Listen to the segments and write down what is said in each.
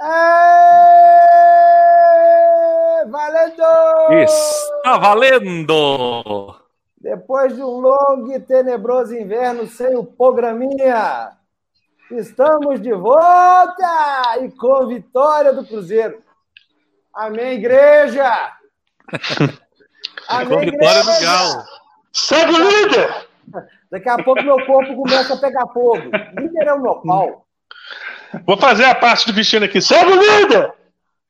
É... Valendo! Está valendo! Depois de um longo e tenebroso inverno sem o programinha, estamos de volta e com vitória do Cruzeiro. Amém, igreja! Amém, com vitória igreja! do Galo. Segue o líder! Daqui a pouco meu corpo começa a pegar fogo. Líder é o meu pau. Vou fazer a parte do Cristiano aqui. Segue o líder!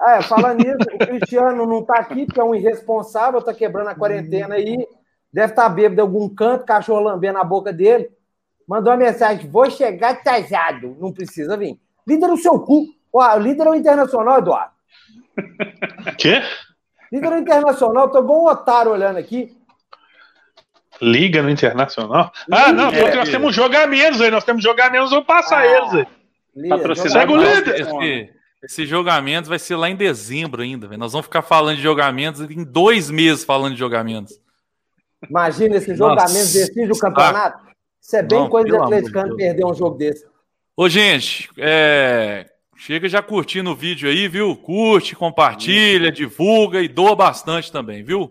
É, falando nisso, o Cristiano não está aqui porque é um irresponsável, está quebrando a quarentena aí. Deve estar tá bêbado em algum canto, cachorro lambendo a boca dele. Mandou uma mensagem: vou chegar atrasado. Não precisa vir. Líder no seu cu. Ó, líder é o internacional, Eduardo. Quê? Líder é o internacional, tô igual um otário olhando aqui. Liga no Internacional? Ah, não, é, nós temos jogar menos aí, nós temos jogar menos, vamos passar ah, eles aí. Segue o líder. Esse, esse jogamento vai ser lá em dezembro ainda, véio. nós vamos ficar falando de jogamentos em dois meses falando de jogamentos. Imagina esse jogamento decide o campeonato. Isso é bem não, coisa de atleticano perder um jogo desse. Ô, gente, é... chega já curtindo o vídeo aí, viu? Curte, compartilha, divulga e doa bastante também, viu?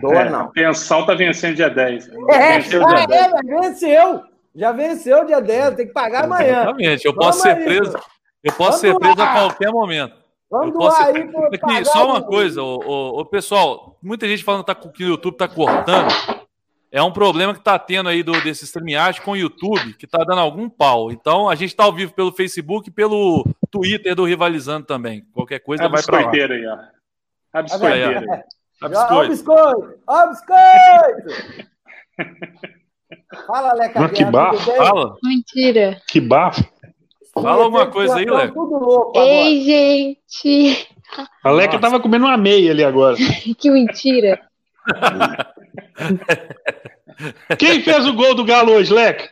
Doa é, não. A pensão tá vencendo dia 10. É, venceu, dia ah, 10. É, venceu. Já venceu dia 10, tem que pagar amanhã. Exatamente. Eu Vamos posso ser preso. Eu posso ser preso a qualquer momento. Vamos doar aí Aqui, Só uma coisa, o, o, o, pessoal, muita gente falando que, tá, que o YouTube tá cortando. É um problema que tá tendo aí do, desse streaming com o YouTube, que tá dando algum pau. Então, a gente tá ao vivo pelo Facebook e pelo Twitter do Rivalizando também. Qualquer coisa é vai para lá. Aí, ó. A biscoiteira aí. A biscoito. Ó, biscoito! Ó, biscoito! Fala, Leca. que bafo. Fala. Mentira. Que bafo. Fala alguma coisa aí, Leca. Ei, gente. A Leca tava comendo uma meia ali agora. que mentira. Quem fez o gol do Galo hoje, Leca?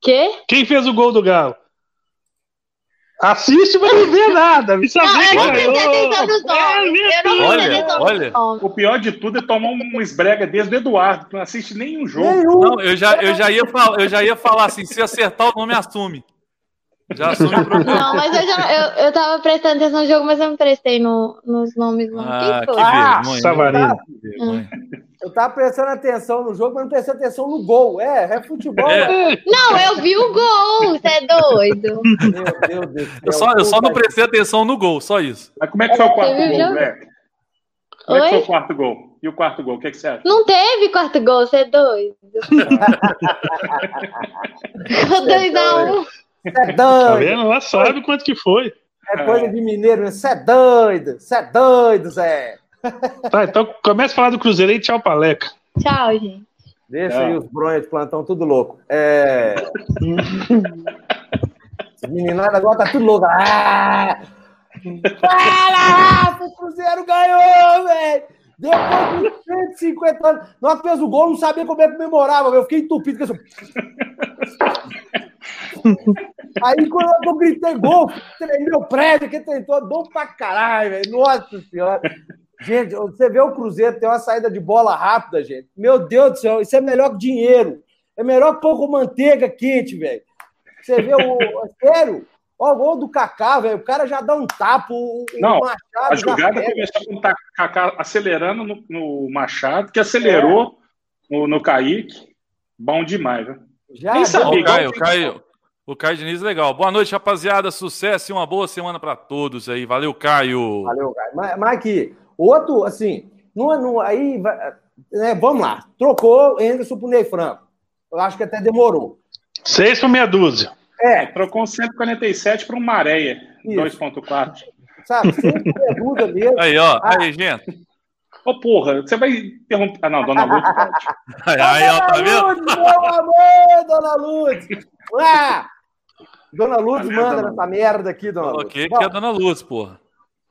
Quê? Quem fez o gol do Galo? Assiste, mas não vê nada. Me sabe não, eu não prestei atenção nos nomes. olha, olha. O pior de tudo é tomar um esbrega desde o Eduardo. Não assiste nenhum jogo. Não, eu já, eu já, ia, falar, eu já ia falar assim: se acertar o nome, assume. Já assume o problema. Não, mas eu, já, eu, eu tava prestando atenção no jogo, mas eu não prestei no, nos nomes. Não. Ah, que vergonha. Savarino. Eu tava prestando atenção no jogo, mas não prestei atenção no gol. É, é futebol. É. Não, eu vi o gol, é doido. Meu Deus do céu. Eu só, eu só não prestei atenção no gol, só isso. Mas como é que foi o quarto gol, Beck? Como Oi? é que foi o quarto gol? E o quarto gol, o que, é que você acha? Não teve quarto gol, você é doido. Ficou 2x1. É doido. Tá vendo? Ela sabe quanto que foi. É coisa de mineiro, você é doido, você é doido, Zé. Tá, então começa a falar do Cruzeiro aí, tchau, Paleca. Tchau, gente. Deixa aí os bronhos de plantão tudo louco. É. Meninada agora tá tudo louco. Ah! Fala, o Cruzeiro ganhou, velho! Depois de 150 anos, nós fez o gol, não sabia como é que comemorava, eu fiquei entupido. Aí quando eu gritei gol, meu prédio, que tentou, dou pra caralho, velho. Nossa senhora. Gente, você vê o Cruzeiro ter uma saída de bola rápida, gente. Meu Deus do céu, isso é melhor que dinheiro. É melhor que pouco manteiga quente, velho. Você vê o. Sério? Ó, o gol do Kaká, velho. O cara já dá um tapa. O, Não, Machado a jogada começou com o Kaká acelerando no, no, Machado, que acelerou é. no, no Kaique. Bom demais, velho. Já, Nem sabia. O Caio, o Caio, o Caio Diniz, legal. Boa noite, rapaziada. Sucesso e uma boa semana para todos aí. Valeu, Caio. Valeu, Caio. Aqui, outro, assim, não, não, aí, né, vamos lá. Trocou Anderson pro Ney Franco. Eu acho que até demorou. Seis por meia dúzia. É. Trocou 147 para um Maréia, 2.4. Sabe, sempre meia dúzia mesmo. Aí, ó. Ah, aí, gente. Ô, oh, porra, você vai interromper. Ah, não, Dona Luz pode. aí, ó, tá vendo? Luz, meu amor, Dona Luz! Ah! Dona Luz manda nessa merda aqui, Dona Luz. Ok, que é a Dona Luz, porra.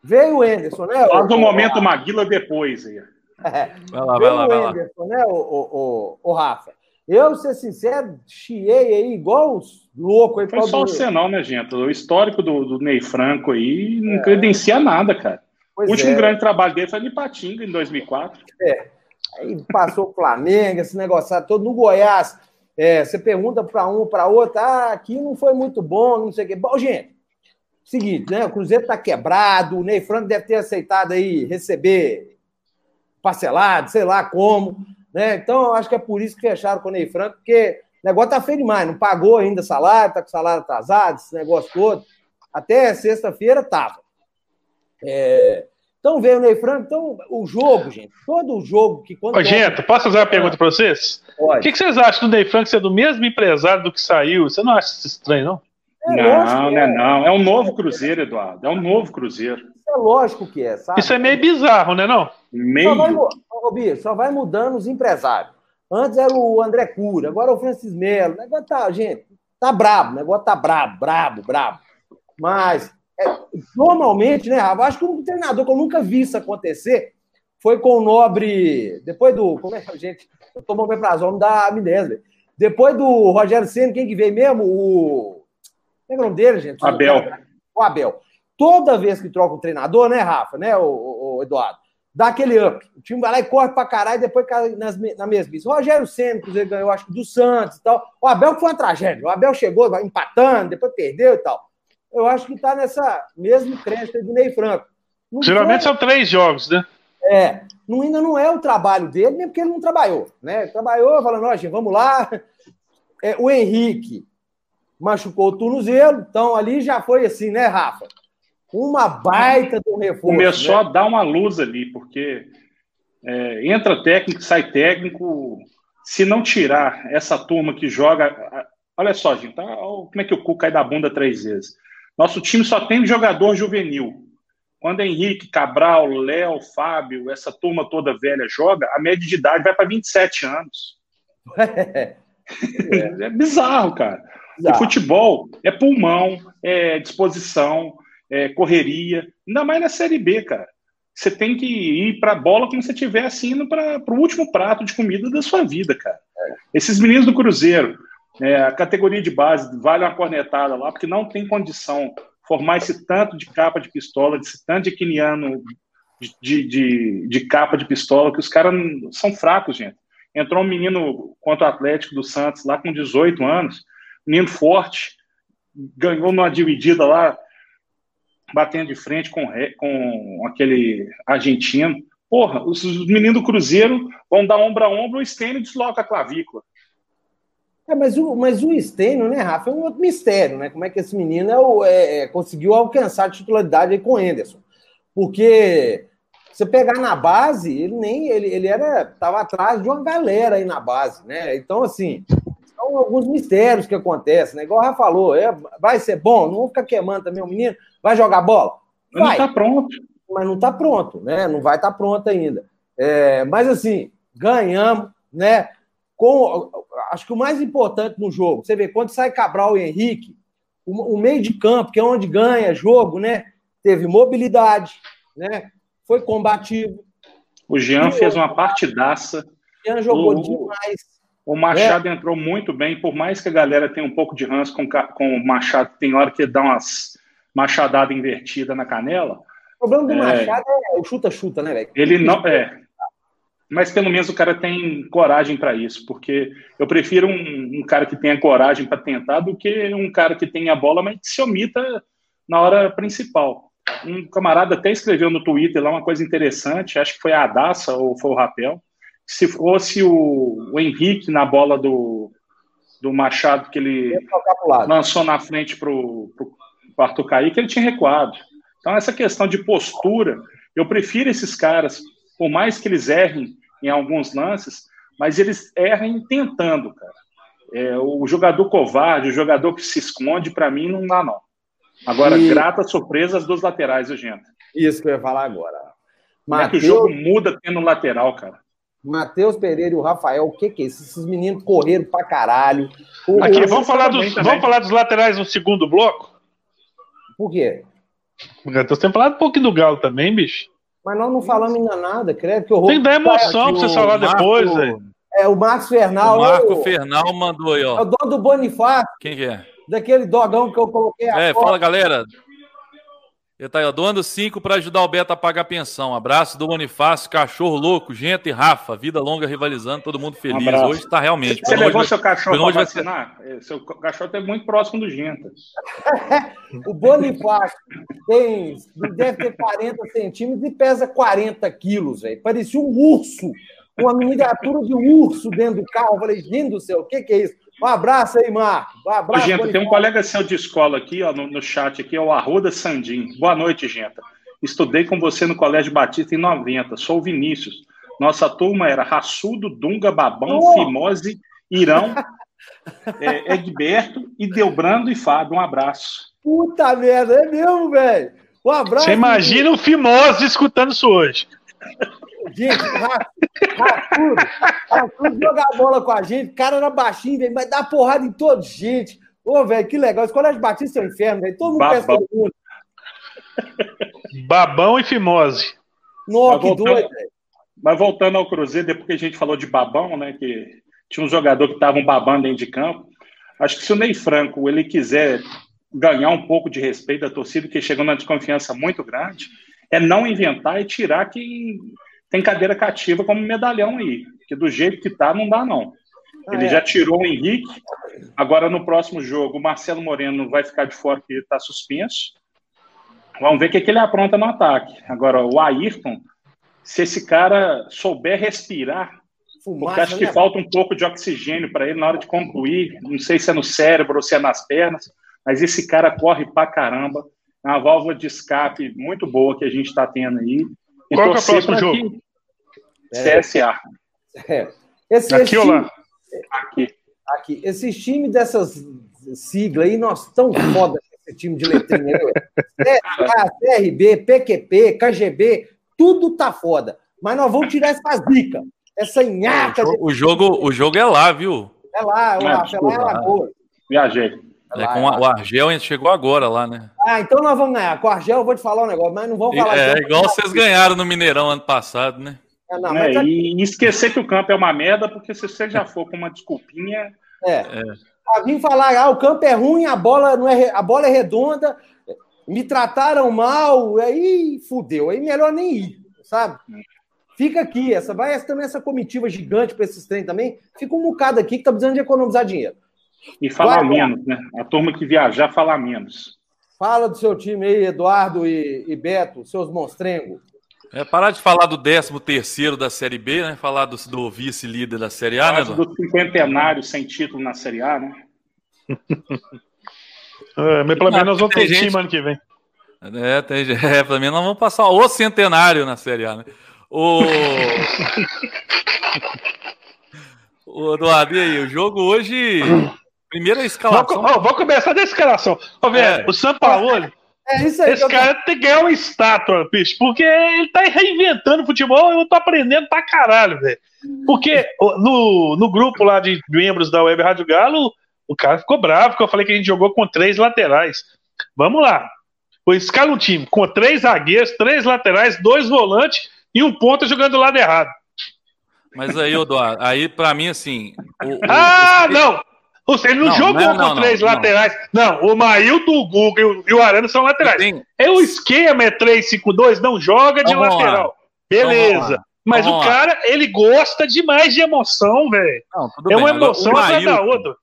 Veio o Enderson, né? Faz do momento o... Maguila depois aí. É. Vai lá, vai lá, vai lá. Enderson, né, o, o, o, o Rafa? Eu, ser sincero, chiei aí igual os loucos. Aí, Foi só você não, né, gente? O histórico do, do Ney Franco aí não é. credencia nada, cara. Pois o último é. grande trabalho dele foi no Ipatinga, em 2004. É. Aí passou o Flamengo, esse negócio todo no Goiás. É, você pergunta para um, para outro, ah, aqui não foi muito bom, não sei o quê. Bom, gente, seguinte, né? O Cruzeiro tá quebrado, o Ney Franco deve ter aceitado aí receber parcelado, sei lá como, né? Então, eu acho que é por isso que fecharam com o Ney Franco, porque o negócio tá feio demais, não pagou ainda salário, tá com salário atrasado, esse negócio todo. Até sexta-feira tava. É, Então veio o Ney Franco, então o jogo, gente, todo o jogo que quando. Ô, Gento, posso fazer uma pergunta pra vocês? O Pode. que, que vocês acham do Ney Frank ser do mesmo empresário do que saiu? Você não acha isso estranho, não? É Não, não é não. É um novo Cruzeiro, Eduardo. É um novo Cruzeiro. É lógico que é, sabe? Isso é meio bizarro, né, não? Meio. Só vai, Bicho, só vai mudando os empresários. Antes era o André Cura, agora é o Francis Melo. O negócio tá, gente, tá brabo, o negócio tá brabo, brabo, brabo. Mas, é, normalmente, né, Rafa? Acho que um treinador que eu nunca vi isso acontecer foi com o Nobre. Depois do. Como é que gente? Eu tomo omeprazol, me dá amnésia. Depois do Rogério Senna, quem que veio mesmo? O. É o nome dele, gente? Abel. O Abel. Toda vez que troca o treinador, né, Rafa, né, o, o- o Eduardo? Dá aquele up. O time vai lá e corre pra caralho e depois cai nas, na mesmice. O Rogério Senna, Cruzeiro ganhou, acho que do Santos e tal. O Abel foi uma tragédia. O Abel chegou empatando, depois perdeu e tal. Eu acho que tá nessa mesma crença aí do Ney Franco. Não Geralmente foi- são três jogos, né? é, não, ainda não é o trabalho dele, nem porque ele não trabalhou, né? Ele trabalhou falando, ó, gente, vamos lá. É, o Henrique machucou o tornozelo, então ali já foi assim, né, Rafa? Uma baita do reforço. Começou né? a dar uma luz ali, porque é, entra técnico, sai técnico. Se não tirar essa turma que joga. Olha só, gente, tá, como é que o cu cai da bunda três vezes? Nosso time só tem jogador juvenil. Quando Henrique, Cabral, Léo, Fábio, essa turma toda velha joga, a média de idade vai para 27 anos. É bizarro, cara. E futebol é pulmão, é disposição, é correria. Ainda mais na Série B, cara. Você tem que ir para a bola como se você estivesse indo para o último prato de comida da sua vida, cara. Esses meninos do Cruzeiro, é, a categoria de base, vale uma cornetada lá, porque não tem condição formar esse tanto de capa de pistola, esse tanto de quiniano de, de, de, capa de pistola, que os caras são fracos, gente. Entrou um menino contra o Atlético do Santos lá com 18 anos, menino forte, ganhou numa dividida lá, batendo de frente com, com aquele argentino. Porra, os, os meninos do Cruzeiro vão dar ombro a ombro, o Stênio desloca a clavícula. É, mas, o, mas o Stênio, né, Rafa, é um outro mistério, né? Como é que esse menino é é, é, conseguiu alcançar a titularidade com o Anderson. Porque você pegar na base, ele nem ele, ele era estava atrás de uma galera aí na base, né? Então, assim, são alguns mistérios que acontecem, né? Igual o Rafa falou, é, vai ser bom, não vou ficar queimando também o menino, vai jogar bola? Mas Vai não tá pronto. mas não está pronto, né? Não vai estar pronto ainda. É, mas assim, ganhamos, né? Com, acho que o mais importante no jogo, você vê, quando sai Cabral e Henrique, o, o meio de campo, que é onde ganha jogo, né? Teve mobilidade, né? Foi combativo. O Jean fez uma partidaça. Jean jogou O- demais. O Machado entrou muito bem, por mais que a galera tenha um pouco de ranço com, com o Machado, tem hora que dá umas machadadas invertidas na canela. O problema do É. Machado é o chuta-chuta, né, velho? Ele não. É. Mas pelo menos o cara tem coragem para isso, porque eu prefiro um, um cara que tenha coragem para tentar do que um cara que tenha a bola, mas que se omita na hora principal. Um camarada até escreveu no Twitter lá uma coisa interessante, acho que foi a Adaça ou foi o Rapel. Se fosse o, o Henrique na bola do, do Machado que ele lançou na frente para o Arthur Kaique, ele tinha recuado. Então, essa questão de postura, eu prefiro esses caras, por mais que eles errem em alguns lances, mas eles errem tentando, cara. É, o jogador covarde, o jogador que se esconde, para mim, não dá, não. Agora, E- grata surpresa as duas laterais, gente? Isso que eu ia falar agora. Como é que o jogo muda tendo lateral, cara? Matheus Pereira e o Rafael, o que que é isso? Esses meninos correram pra caralho. O- Aqui, vamos falar, também, dos, também. vamos falar dos laterais no segundo bloco? Por quê? Porque Você tem falado um pouquinho do Galo também, bicho. Mas nós não falamos ainda nada, credo que horror. Tem que dar emoção pra vocês falar Marco- depois, velho. É o Marcos Fernal, O Marco é o, Fernal mandou aí, é o ó. dono do Bonifácio, Quem que é? daquele dogão que eu coloquei a É, fala, galera. Ele tá aí, ó, doando cinco para ajudar o Beto a pagar a pensão. Abraço do Bonifácio, cachorro louco, gente e Rafa. Vida longa rivalizando, todo mundo feliz. Um hoje tá realmente. Você levou hoje seu cachorro hoje para vai ser- vacinar? É, Seu cachorro esteve muito próximo do Genta. O Bonifácio tem, deve ter 40 centímetros e pesa 40 quilos, velho. Parecia um urso, uma miniatura de um urso dentro do carro. Eu falei, gente do céu, o que, que é isso? Um abraço aí, Marco. Um Ô, abraço. Genta, tem um colega seu de escola aqui, ó, no, no chat aqui, é o Arruda Sandim. Boa noite, Genta. Estudei com você no Colégio Batista em 90. Sou o Vinícius. Nossa turma era Raçudo, Dunga, Babão, Oh! Fimose, Irão, é, Egberto e Delbrando e Fábio. Um abraço. Puta merda, é mesmo, velho. Um abraço. Você imagina o Fimose escutando isso hoje. Gente, Rafudo, Rafudo jogar bola com a gente, o cara era baixinho, velho, mas dá porrada em toda gente. Ô, velho, que legal. Esse colégio Batista é um inferno, velho. Todo mundo Babão. pensa todo mundo. Babão e Fimose. Nossa, Mas que voltando- doido, velho. Mas voltando ao Cruzeiro, depois que a gente falou de babão, né? Que tinha um jogador que estava babando dentro de campo. Acho que se o Ney Franco ele quiser ganhar um pouco de respeito da torcida, que chegou numa desconfiança muito grande, é não inventar e tirar quem tem cadeira cativa como medalhão aí. Que do jeito que tá, não dá, não. Ah, Ele é. já tirou o Henrique. Agora, no próximo jogo, o Marcelo Moreno vai ficar de fora, porque está suspenso. Vamos ver o que, que ele apronta no ataque. Agora, o Ayrton, se esse cara souber respirar, porque acho que né? falta um pouco de oxigênio para ele na hora de concluir. Não sei se é no cérebro ou se é nas pernas, mas esse cara corre pra caramba. É uma válvula de escape muito boa que a gente está tendo aí. E Qual que é o próximo jogo? que- CSA. É. Esse, Aqui esse ou time- lá? Aqui. Aqui. Esses times dessas siglas aí, nós tão foda esse time de letrinha. CSA, CRB, PQP, KGB, tudo tá foda. Mas nós vamos tirar essa zica, essa nhaca. de- O jogo, o jogo é lá, viu? É lá, o Ah, Rafael, lá é desculpa. Lagoa. Viajei. É com a- o Argel chegou agora lá, né? Ah, então nós vamos ganhar. Com o Argel eu vou te falar um negócio, mas não vamos falar. É, disso. igual vocês ganharam no Mineirão ano passado, né? É, não, né? mas é- E esquecer que o campo é uma merda, porque se você já for com uma desculpinha, É. Ah, vim falar, ah, o campo é ruim, a bola não é, a bola é redonda, me trataram mal, aí fudeu, aí melhor nem ir, sabe? Fica aqui, essa vai essa, também essa comitiva gigante para esses trem também, fica um bocado aqui que tá precisando de economizar dinheiro. E falar Vai, menos, né? A turma que viajar falar menos. Fala do seu time aí, Eduardo e, e Beto, seus monstrengos. É parar de falar do 13 terceiro da Série B, né? Falar do, do vice-líder da Série A, né, do cinquentenário sem título na Série A, né? É, mas pelo menos nós vamos ter gente- time ano que vem. É, tem, é, pra mim nós vamos passar o centenário na Série A, né? O... o Eduardo, e aí? O jogo hoje. Primeira escalação. ó, vamos começar da escalação. Ô, velho, É. o Sampaoli, É isso aí. esse eu tô- cara tem que ganhar uma estátua, bicho, porque ele tá reinventando futebol e eu tô aprendendo pra caralho, velho. Porque no, no grupo lá de membros da Web Rádio Galo, o cara ficou bravo, porque eu falei que a gente jogou com três laterais. Vamos lá. O escala um time com três zagueiros, três laterais, dois volantes e um ponta jogando do lado errado. Mas aí, Eduardo, aí pra mim, assim. o- o- Ah, o- não! Ou seja, ele não, Não, jogou não, com não, três não, laterais. Não. o Mailton, o Guga e o, o Arana são laterais. Tem, É o esquema, é 3-5-2, não joga de Então lateral. lá. Beleza. Então lá. Mas Vamos o cara, ele gosta demais de emoção, velho. É bem, uma agora, emoção o atrás da Maílton- outra.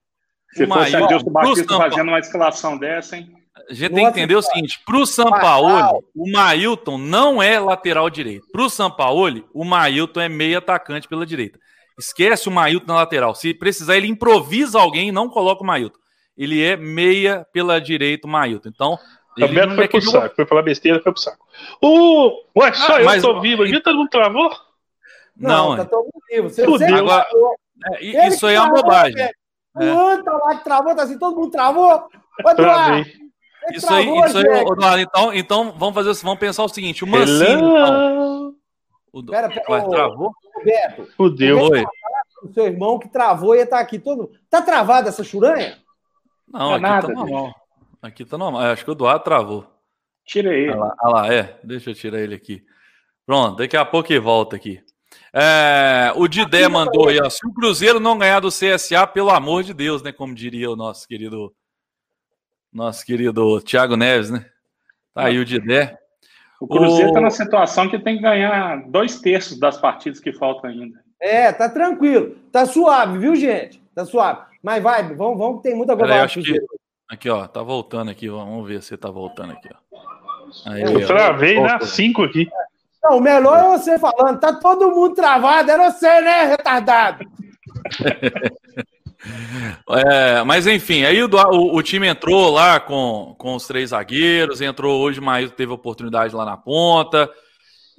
Se o fosse Adilson Batista fazendo uma escalação dessa, hein? A gente tem que entender o seguinte: pro Sampaoli, o Mailton não é lateral direito. Pro Sampaoli, o Mailton é meio atacante pela direita. Esquece o Mailton na lateral. Se precisar, ele improvisa alguém e não coloca o Mailton. Ele é meia pela direita, o Mailton. Então, O ele Beto não foi é pro jogou- saco. Foi falar besteira, foi pro saco. O... Ué, só Ah, eu mas- tô vivo aqui, todo mundo travou? Não, tá é. todo mundo vivo. Você, Agora-. É, isso aí é uma bobagem. É. O Anta lá que travou, tá assim, todo mundo travou. Ele Isso aí, isso aí. Eduardo, então, então vamos fazer vamos pensar o seguinte: o Mancini, então. O, do- Pera, pera, Ué, ô, travou? Beto, Fudeu. Oi. o seu irmão que travou ia estar aqui todo. Tá travada essa churanha? Não, Não é aqui nada, tá normal. Aqui tá normal. Eu Acho que o Eduardo travou. Tira ele. Olha lá, olha lá, é. Deixa eu tirar ele aqui. Pronto, daqui a pouco ele volta aqui. É, o Didé mandou aí, ó. Se o Cruzeiro não ganhar do CSA, pelo amor de Deus, né? Como diria o nosso querido. Nosso querido Thiago Neves, né? Tá aí o Didé. O Cruzeiro está o... na situação que tem que ganhar dois terços das partidas que faltam ainda. É, tá tranquilo. Tá suave, viu, gente? Tá suave. Mas vai, vamos, vamos tem muita coisa. Acho que... Aqui, ó, tá voltando aqui. Vamos ver se tá voltando aqui, ó. Aí, Eu travei na 5 aqui. Não, o melhor é você falando. Tá todo mundo travado. Era você, né, retardado? É, mas enfim, aí o, o, o, time entrou lá com, com os três zagueiros, entrou hoje, mas teve oportunidade lá na ponta.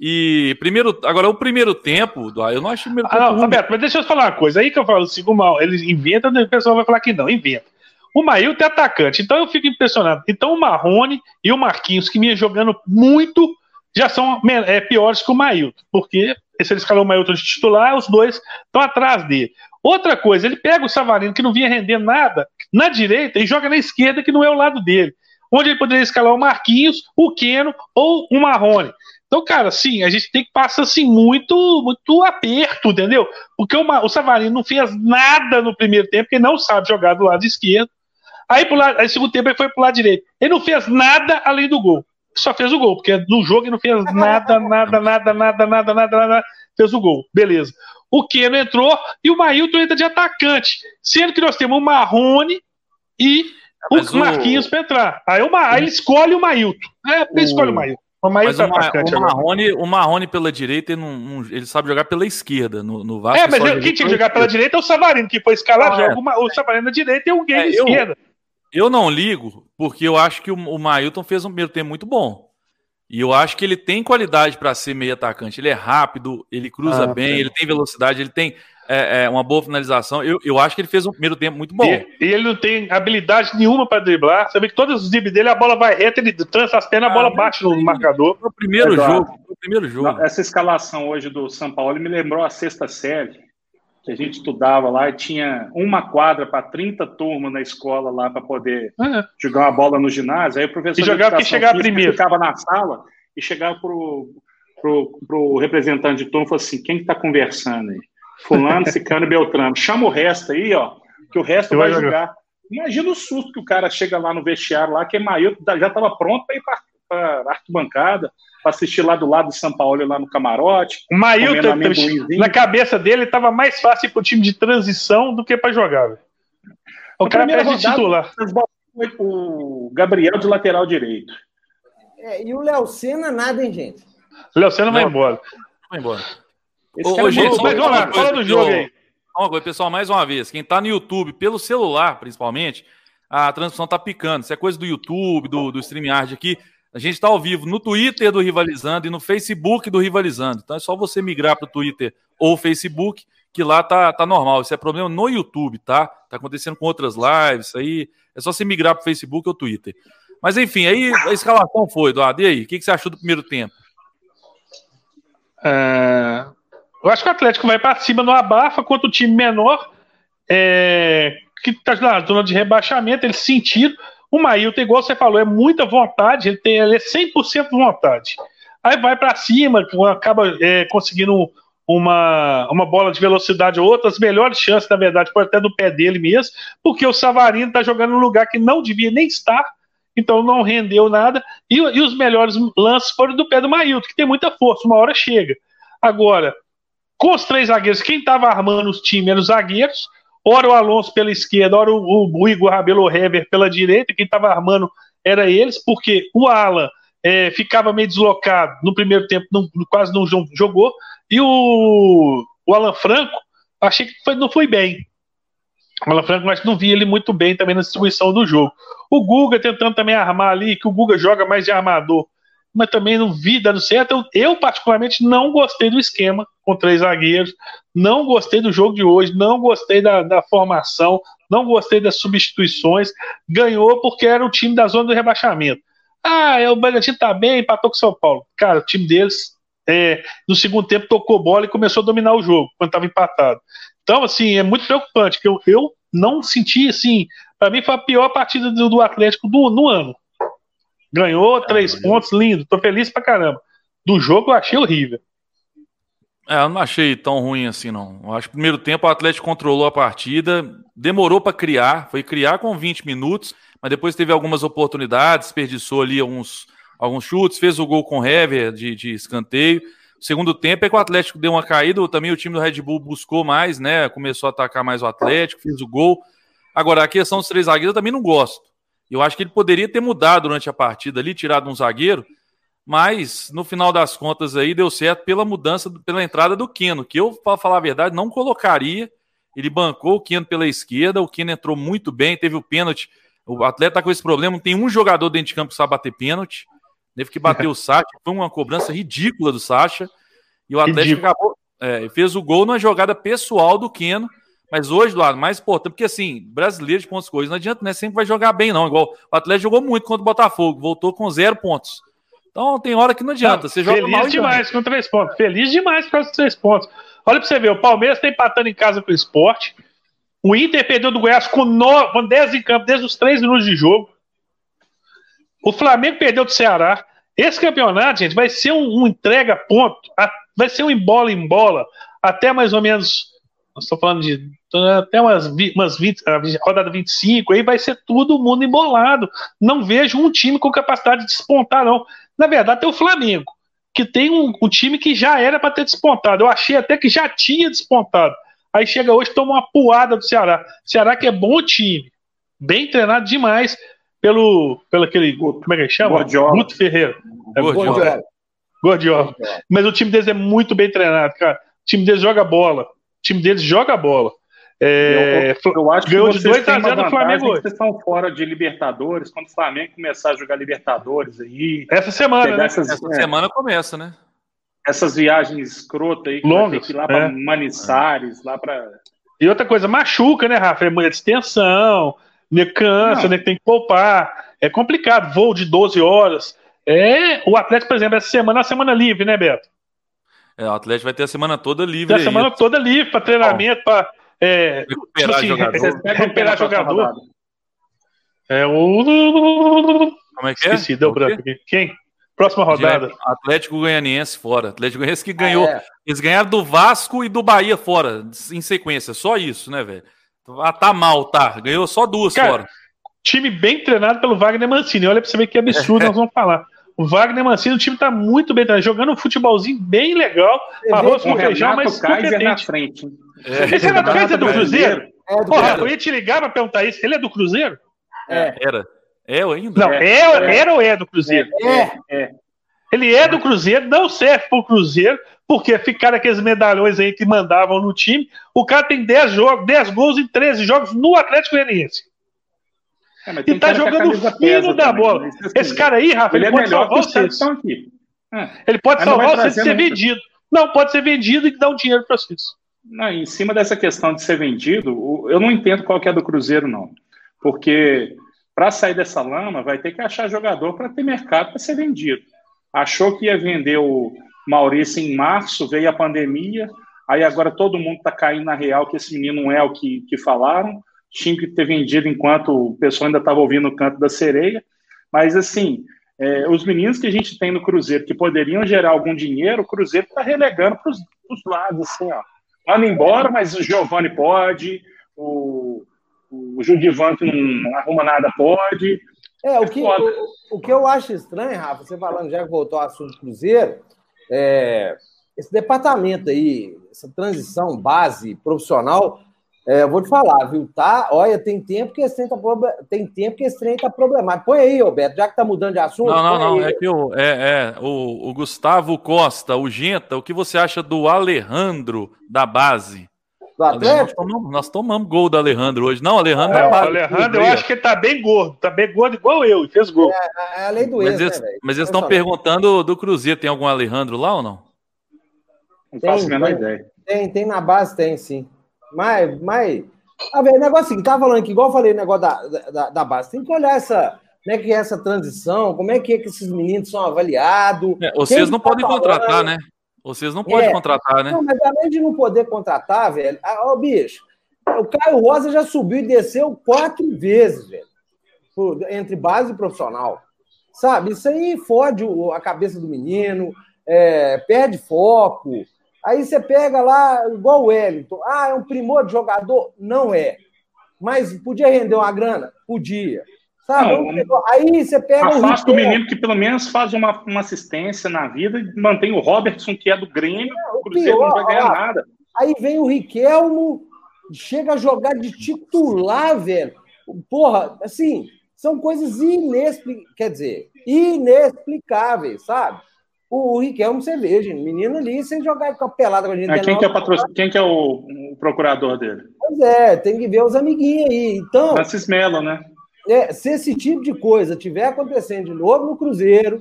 E primeiro, agora o primeiro tempo, eu não acho o primeiro tempo. Ah, não, Roberto, mas deixa eu falar uma coisa. Aí que eu falo assim, o eles inventam, o pessoal vai falar que não, inventa. O Maílton é atacante, então eu fico impressionado. Então o Marrone e o Marquinhos, que vinha jogando muito, já são é, piores que o Maílton, porque se ele escalou o Maílton de titular, os dois estão atrás dele. Outra coisa, ele pega o Savarino, que não vinha rendendo nada, na direita e joga na esquerda, que não é o lado dele. Onde ele poderia escalar o Marquinhos, o Keno ou o Marrone. Então, cara, sim, a gente tem que passar assim muito, muito aperto, entendeu? Porque o, o Savarino não fez nada no primeiro tempo, porque não sabe jogar do lado esquerdo. Aí, pro lado, aí segundo tempo, ele foi pro lado direito. Ele não fez nada além do gol. Só fez o gol, porque no jogo ele não fez nada, nada, nada, nada, nada, nada, nada, fez o gol. Beleza o Keno entrou e o Mailton entra de atacante. Sendo que nós temos o Marrone e o Marquinhos o... para entrar. Aí, uma, aí ele escolhe o Mailton. É, ele escolhe o Mailton. O, Mas o, o, Marrone, o Marrone pela direita, ele, não, ele sabe jogar pela esquerda no, no Vasco. É, mas eu, quem tinha que jogar pela direita é o Savarino, que foi escalado, ah, joga é. o, Savarino na direita e o Gay é, na esquerda. Eu não ligo, porque eu acho que o, o Mailton fez um primeiro tempo muito bom. E eu acho que ele tem qualidade para ser meio atacante. Ele é rápido, ele cruza ah, bem, é. ele tem velocidade, ele tem é, é, uma boa finalização. Eu, eu acho que ele fez um primeiro tempo muito bom. E, e ele não tem habilidade nenhuma para driblar. Você vê que todos os dribles dele, a bola vai reta, ele trança as pernas, ah, a bola bate no marcador. No primeiro Eduardo, jogo. No primeiro jogo. Essa escalação hoje do São Paulo me lembrou a sexta série que a gente estudava lá e tinha uma quadra para 30 turmas na escola lá para poder é. jogar uma bola no ginásio. Aí o professor e jogava que chegar primeiro. ficava na sala e chegava pro, pro, pro representante de turma e falou assim: quem está conversando aí? Fulano, Cicano e Beltrano. Chama o resto aí, ó, que o resto vai jogar. Imagina o susto que o cara chega lá no vestiário lá, que é Maio já estava pronto para ir para arquibancada para assistir lá do lado de São Paulo, lá no camarote. O Mailton, na cabeça dele, estava mais fácil para o time de transição do que para jogar. Véio. O cara perde titular. O Gabriel de lateral direito. É, e o Léo Senna, nada, hein, gente? O Léo Senna vai embora. Vai embora. Ô, ô, gente, mas vamos lá, fala do jogo aí. Uma coisa, pessoal, mais uma vez, quem está no YouTube, pelo celular principalmente, a transmissão está picando. Isso é coisa do YouTube, do, do StreamYard aqui. A gente está ao vivo no Twitter do Rivalizando e no Facebook do Rivalizando. Então é só você migrar para o Twitter ou Facebook, que lá tá, tá normal. Isso é problema no YouTube, tá? Tá acontecendo com outras lives, aí. É só você migrar para o Facebook ou Twitter. Mas enfim, aí a escalação foi, Eduardo. E aí, o que, que você achou do primeiro tempo? É... Eu acho que o Atlético vai para cima no abafa contra o time menor, é... que está na zona de rebaixamento, ele sentido. O Maílton, igual você falou, é muita vontade, ele, tem, ele é 100% vontade. Aí vai para cima, acaba é, conseguindo uma, uma bola de velocidade ou outras melhores chances, na verdade, pode até no pé dele mesmo, porque o Savarino está jogando num lugar que não devia nem estar, então não rendeu nada. E, e os melhores lances foram do pé do Maílton, que tem muita força, uma hora chega. Agora, com os três zagueiros, quem estava armando os times eram os zagueiros, ora o Alonso pela esquerda, ora o, o Igor Rabelo Hever pela direita, quem estava armando era eles, porque o Alan é, ficava meio deslocado no primeiro tempo, não, quase não jogou, e o, o Alan Franco, achei que foi, não foi bem. O Alan Franco, mas não vi ele muito bem também na distribuição do jogo. O Guga tentando também armar ali, que o Guga joga mais de armador, mas também não vi dando certo. Eu, eu, particularmente, não gostei do esquema com três zagueiros, não gostei do jogo de hoje, não gostei da, da formação, não gostei das substituições. Ganhou porque era o time da zona do rebaixamento. Ah, é, o Bragantino tá bem, empatou com o São Paulo. Cara, o time deles, é, no segundo tempo, tocou bola e começou a dominar o jogo, quando estava empatado. Então, assim, é muito preocupante, que eu, eu não senti, assim, para mim foi a pior partida do, do Atlético do, no ano. Ganhou três é, pontos, lindo, tô feliz pra caramba. Do jogo eu achei horrível. É, eu não achei tão ruim assim, não. Eu acho que no primeiro tempo o Atlético controlou a partida, demorou para criar, foi criar com 20 minutos, mas depois teve algumas oportunidades, desperdiçou ali alguns, alguns chutes, fez o gol com Hever de, de escanteio. segundo tempo é que o Atlético deu uma caída, também o time do Red Bull buscou mais, né? Começou a atacar mais o Atlético, fez o gol. Agora, a questão dos três zagueiros eu também não gosto. Eu acho que ele poderia ter mudado durante a partida ali, tirado um zagueiro, mas no final das contas aí deu certo pela mudança, pela entrada do Keno, que eu, para falar a verdade, não colocaria. Ele bancou o Keno pela esquerda, o Keno entrou muito bem, teve o pênalti. O atleta tá com esse problema, tem um jogador dentro de campo que sabe bater pênalti. Teve que bater o Sacha, foi uma cobrança ridícula do Sacha. E o Atlético acabou, é, fez o gol numa jogada pessoal do Keno. Mas hoje, do lado mais importante, porque assim, brasileiro de pontos corridos, não adianta, né? Sempre vai jogar bem, não. Igual o Atlético jogou muito contra o Botafogo, voltou com zero pontos. Então tem hora que não adianta. Você joga Feliz mal demais com três pontos. Feliz demais com os três pontos. Olha pra você ver, o Palmeiras está empatando em casa com o esporte. O Inter perdeu do Goiás com, no, com 10 em campo desde os 3 minutos de jogo. O Flamengo perdeu do Ceará. Esse campeonato, gente, vai ser um, um entrega ponto, vai ser um embola em bola, até mais ou menos. Estou falando de até umas, umas 20, a rodada 25, aí vai ser todo mundo embolado. Não vejo um time com capacidade de despontar, não. Na verdade, tem o Flamengo, que tem um, um time que já era para ter despontado. Eu achei até que já tinha despontado. Aí chega hoje, toma uma puada do Ceará. Ceará que é bom time, bem treinado demais pelo, pelo aquele, como é que ele chama? Gordiola. Guto Ferreira. É Gordiola. Gordiola. Mas o time deles é muito bem treinado, cara. O time deles joga bola. O time deles joga bola. É, eu, eu, acho ganhou que de 2 a 0 do Flamengo hoje. Vocês estão fora de Libertadores, quando o Flamengo começar a jogar Libertadores aí. Essa semana, né? Essas, Essa é, semana começa, né? Essas viagens escrotas aí, que Longas, que ir lá para é. Manizales, lá para. E outra coisa, machuca, né, Rafa? É muita distensão, né, cansa, né, tem que poupar. É complicado, voo de 12 horas. É, o Atlético, por exemplo, essa semana é a semana livre, né, Beto? É, o Atlético vai ter a semana toda livre. Tem a semana toda livre para treinamento, para é, recuperar assim, jogador. Recuperar jogador. É o. Como é que é? Esqueci, deu branco aqui. Quem? Próxima rodada. Atlético Goianiense fora. Atlético Goianiense que ganhou. Ah, é. Eles ganharam do Vasco e do Bahia fora, em sequência. Só isso, né, velho? Ah, tá mal, tá. Ganhou só duas Cara, fora. Time bem treinado pelo Wagner Mancini. Olha pra você ver que absurdo nós vamos falar. O Wagner Mancini, o time tá muito bem treinado, jogando um futebolzinho bem legal. Arroz com feijão, mas Kaiser na frente. É. Esse Renato Kaiser é do Cruzeiro? É do Porra, eu ia te ligar pra perguntar isso. Ele é do Cruzeiro? É. Era. É ainda? Não, é, é, era ou é do Cruzeiro? É. é. Ele é do Cruzeiro, não serve pro Cruzeiro, porque ficaram aqueles medalhões aí que mandavam no time. O cara tem 10 jogos, 10 gols em 13 jogos no Atlético Goianiense. É, e tá jogando fino da bola. Esse cara aí, Rafa, ele, ele é pode salvar vocês. Aqui. É. Ele pode salvar vocês de ser vendido. Não, pode ser vendido e dar um dinheiro para vocês. Não, em cima dessa questão de ser vendido, eu não entendo qual que é do Cruzeiro, não. Porque para sair dessa lama, vai ter que achar jogador para ter mercado para ser vendido. Achou que ia vender o Maurício em março, veio a pandemia, aí agora todo mundo está caindo na real que esse menino não é o que, que falaram. Tinha que ter vendido enquanto o pessoal ainda estava ouvindo o canto da sereia. Mas, assim, é, os meninos que a gente tem no Cruzeiro que poderiam gerar algum dinheiro, o Cruzeiro está relegando para os lados, assim, ó manda embora, mas o Giovanni pode, o, o Judivan que não arruma nada pode. É, o que, o, o, que eu acho estranho, Rafa, você falando, já que voltou ao assunto Cruzeiro, é, esse departamento aí, essa transição base profissional, é, eu vou te falar, viu? Tá, olha, tem tempo que esse trem tá, tem tempo que esse trem tá problemático. Põe aí, Roberto, já que tá mudando de assunto. Não, não, não. Aí. É que o, é, é, o, o, Gustavo Costa, o Genta, o que você acha do Alejandro da base? Do Atlético? Nós tomamos, nós tomamos gol do Alejandro hoje. Não, Alejandro é, é base. Alejandro, eu acho que ele tá bem gordo, tá bem gordo igual eu, e fez gol. É, é a lei do mas ex, né, Mas eles estão perguntando do Cruzeiro, tem algum Alejandro lá ou não? Não faço a menor ideia. Tem, tem na base, tem sim. Mas, mas a ver, negócio assim, tava falando aqui, igual eu falei, o negócio da, da, da, base, tem que olhar essa, como é que é essa transição, como é que é que esses meninos são avaliados. É, vocês não tá podem falando. contratar, né? Vocês não podem é, contratar, né? Não, mas além de não poder contratar, velho, ó, bicho, o Caio Rosa já subiu e desceu quatro vezes, velho, entre base e profissional. Sabe? Isso aí fode a cabeça do menino, é, perde foco. Aí você pega lá, igual o Wellington. Ah, é um primor de jogador? Não é. Mas podia render uma grana? Podia. Sabe? Não, aí você pega afasta o, o menino que pelo menos faz uma, uma assistência na vida e mantém o Robertson, que é do Grêmio, é, o Cruzeiro pior, não vai ganhar ó, nada. Aí vem o Riquelmo, chega a jogar de titular, velho. Porra, assim, são coisas inexplicáveis, quer dizer, inexplicáveis, sabe? O Riquelme, você vê, gente, menino ali, sem jogar com a pelada com a gente. Ah, quem, que é o quem que é o, o, procurador dele? Pois é, tem que ver os amiguinhos aí. Então, Francis Melo, né? É, se esse tipo de coisa tiver acontecendo de novo no Cruzeiro,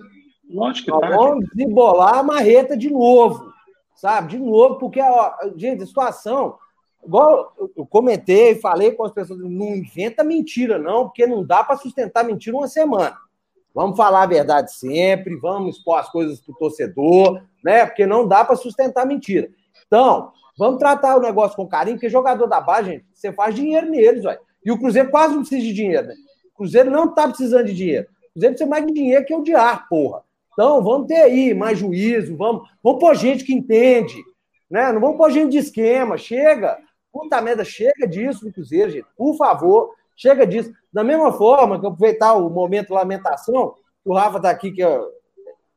Lógico que tá, vamos desembolar a marreta de novo, sabe? De novo, porque, ó, gente, a situação, igual eu comentei, falei com as pessoas, não inventa mentira, não, porque não dá para sustentar mentira uma semana. Vamos falar a verdade sempre, vamos expor as coisas para o torcedor, né? Porque não dá para sustentar mentira. Então, vamos tratar o negócio com carinho, porque jogador da base, gente, você faz dinheiro neles, velho. E o Cruzeiro quase não precisa de dinheiro, né? Cruzeiro não está precisando de dinheiro. O Cruzeiro precisa mais de dinheiro que o de ar, porra. Então, vamos ter aí mais juízo, vamos, vamos pôr gente que entende, né? Não vamos pôr gente de esquema, chega. Puta merda, chega disso no Cruzeiro, gente. Por favor, chega disso. Da mesma forma que eu aproveitar o momento lamentação, o Rafa está aqui, que é,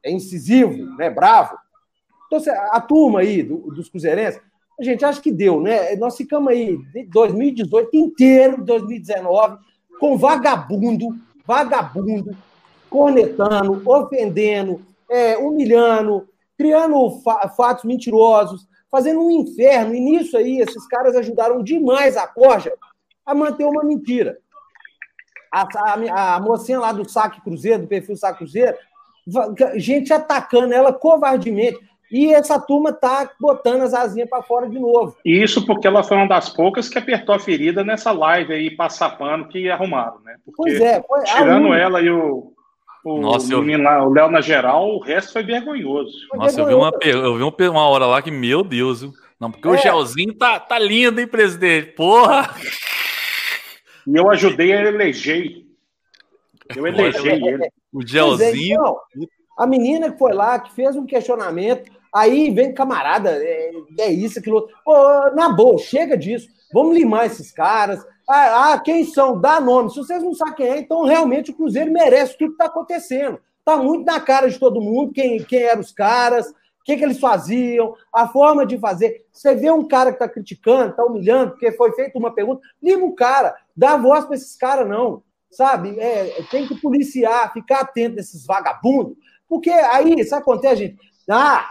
é, incisivo, né? Bravo. Então, a turma aí do, dos Cruzeirenses, a gente acha que deu, né? Nós ficamos aí de 2018 inteiro, 2019 com vagabundo, vagabundo, cornetando, ofendendo, é, humilhando, criando fa fatos mentirosos, fazendo um inferno. E nisso aí, esses caras ajudaram demais a Corja a manter uma mentira. A, a, a mocinha lá do Saque Cruzeiro, do perfil Saque Cruzeiro, gente atacando ela covardemente. E essa turma tá botando as asinhas para fora de novo. Isso porque ela foi uma das poucas que apertou a ferida nessa live aí, passar pano que arrumaram, né? Porque, pois é. Foi, tirando ela e o, o Nossa, eu... lá, o Léo na geral, o resto foi vergonhoso. Foi Nossa, vergonhoso. eu vi, uma, eu vi uma hora lá que, meu Deus, viu? Não, porque é. o gelzinho tá, tá lindo, hein, presidente? Porra! E eu ajudei a eleger. Eu elegei ele. O gelzinho. É, então, a menina que foi lá, que fez um questionamento, Aí vem camarada, é, é isso, aquilo. Pô, na boa, chega disso. Vamos limar esses caras. Ah, ah, quem são? Dá nome. Se vocês não sabem quem é, então realmente o Cruzeiro merece tudo que está acontecendo. Está muito na cara de todo mundo quem, quem eram os caras, o que, que eles faziam, a forma de fazer. Você vê um cara que está criticando, está humilhando, porque foi feita uma pergunta, lima o cara, dá voz para esses caras, não. Sabe? É, tem que policiar, ficar atento nesses vagabundos, porque aí, sabe o que acontece, gente? Ah,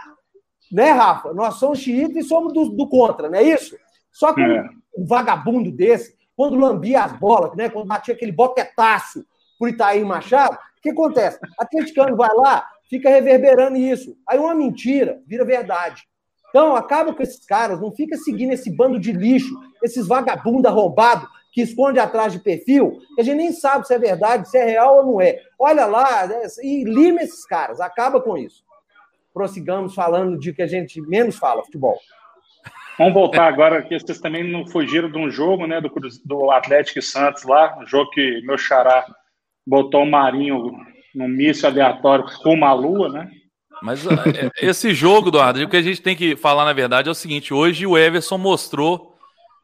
né, Rafa? Nós somos xiitas e somos do, do, contra, não é isso? Só que é. um vagabundo desse, quando lambia as bolas, né, quando batia aquele boquetaço por Itaí Machado, o que acontece? Atleticano vai lá, fica reverberando isso. Aí uma mentira vira verdade. Então, acaba com esses caras, não fica seguindo esse bando de lixo, esses vagabundos arrombados que esconde atrás de perfil, que a gente nem sabe se é verdade, se é real ou não é. Olha lá né, e lima esses caras, acaba com isso prossigamos falando de que a gente menos fala, futebol. Vamos voltar agora, que vocês também não fugiram de um jogo, né, do, do Atlético e Santos lá, um jogo que meu xará botou o Marinho num míssil aleatório rumo à lua, né? Mas é, esse jogo, Eduardo, o que a gente tem que falar, na verdade, é o seguinte, hoje o Everson mostrou,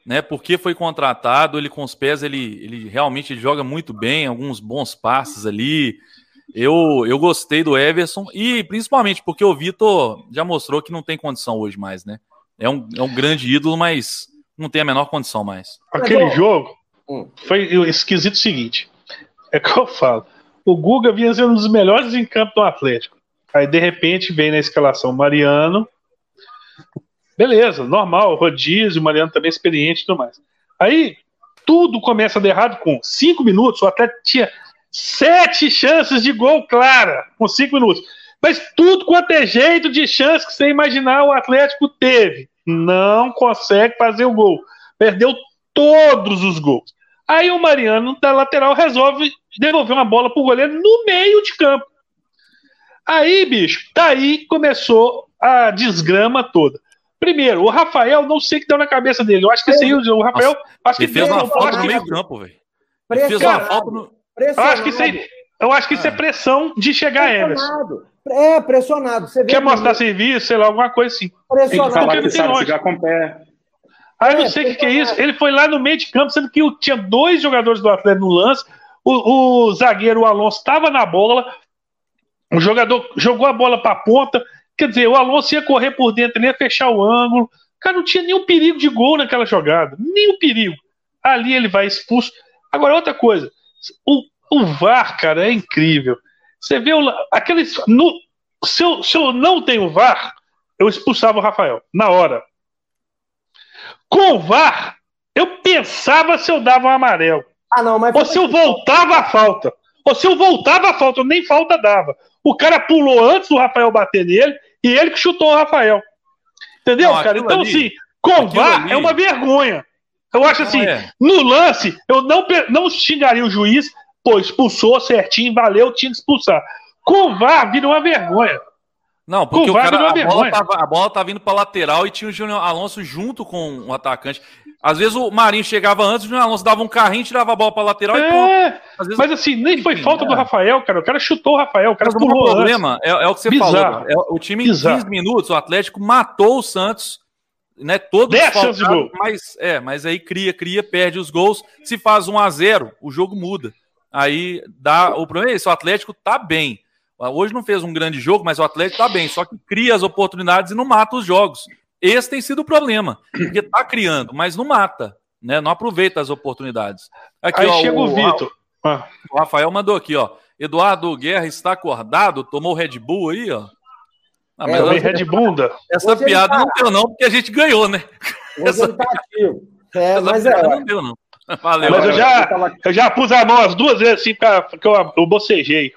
né, porque foi contratado, ele com os pés, ele, ele realmente joga muito bem, alguns bons passes ali, eu, eu gostei do Everson e principalmente porque o Vitor já mostrou que não tem condição hoje mais, né? É um, é um grande ídolo, mas não tem a menor condição mais. Aquele jogo hum. foi esquisito o seguinte: é que eu falo. O Guga vinha sendo um dos melhores em campo do Atlético. Aí, de repente, vem na escalação Mariano. Beleza, normal, rodízio, Mariano também experiente e tudo mais. Aí, tudo começa dar errado com cinco minutos. O Atlético tinha Sete chances de gol clara, com cinco minutos. Mas tudo quanto é jeito de chance que você imaginar o Atlético teve. Não consegue fazer o gol. Perdeu todos os gols. Aí o Mariano, da lateral, resolve devolver uma bola pro goleiro no meio de campo. Aí, bicho, daí começou a desgrama toda. Primeiro, o Rafael, não sei o que deu na cabeça dele. Eu acho que esse aí, o Rafael. Acho que ele fez uma falta no meio campo, velho. Fez uma falta no. Eu acho que isso, é, eu acho que isso é pressão de chegar a Emerson. É, pressionado. Você Quer mostrar serviço, sei lá, alguma coisa assim. Pressionado. Tem que falar que sabe jogar com pé. Aí é, não sei o que, que, é isso. Ele foi lá no meio de campo, sendo que tinha dois jogadores do Atlético no lance. O, o zagueiro Alonso estava na bola, o jogador jogou a bola para a ponta, quer dizer, o Alonso ia correr por dentro, ia fechar o ângulo, cara não tinha nenhum perigo de gol naquela jogada, nenhum perigo. Ali ele vai expulso. Agora, outra coisa, o, o VAR, cara, é incrível. Você vê o, aqueles. No, se, eu, se eu não tenho VAR, eu expulsava o Rafael, na hora. Com o VAR, eu pensava se eu dava um amarelo. Ah, não, mas. Ou se eu voltava a falta. Ou se eu voltava a falta, nem falta dava. O cara pulou antes do Rafael bater nele e ele que chutou o Rafael. Entendeu, não, cara? Então, ali, assim, com VAR ali... é uma vergonha. Eu acho assim, é. no lance, eu não, não xingaria o juiz, pô, expulsou certinho, valeu, tinha que expulsar. Com o VAR vira uma vergonha. Não, porque o cara, a, bola tava, a bola tá vindo para lateral e tinha o Júnior Alonso junto com o atacante. Às vezes o Marinho chegava antes, o Júnior Alonso dava um carrinho, tirava a bola para lateral é, e vezes... Mas assim, nem foi falta do é. Rafael, cara. O cara chutou o Rafael, o cara mas o problema é, é, o que você Bizarro. falou. É, o time em Bizarro. 15 minutos, o Atlético matou o Santos, né? Todo de gol. Mas, é, mas aí cria, cria, perde os gols. Se faz 1 a 0 o jogo muda. Aí dá. O problema é esse, o Atlético tá bem. Hoje não fez um grande jogo, mas o Atlético tá bem, só que cria as oportunidades e não mata os jogos. Esse tem sido o problema, porque tá criando, mas não mata, né? Não aproveita as oportunidades. Aqui, Aí ó, chega o, o Vitor. Ah. O Rafael mandou aqui, ó. Eduardo Guerra está acordado, tomou Red Bull aí, ó. Ah, é, mas Red Bunda. Essa Hoje piada tá... não deu, não, porque a gente ganhou, né? Hoje Essa... tá ativo. É, Essa mas é, não deu, não. Valeu. Mas eu já, eu já pus a mão as duas vezes assim, porque eu, eu bocejei.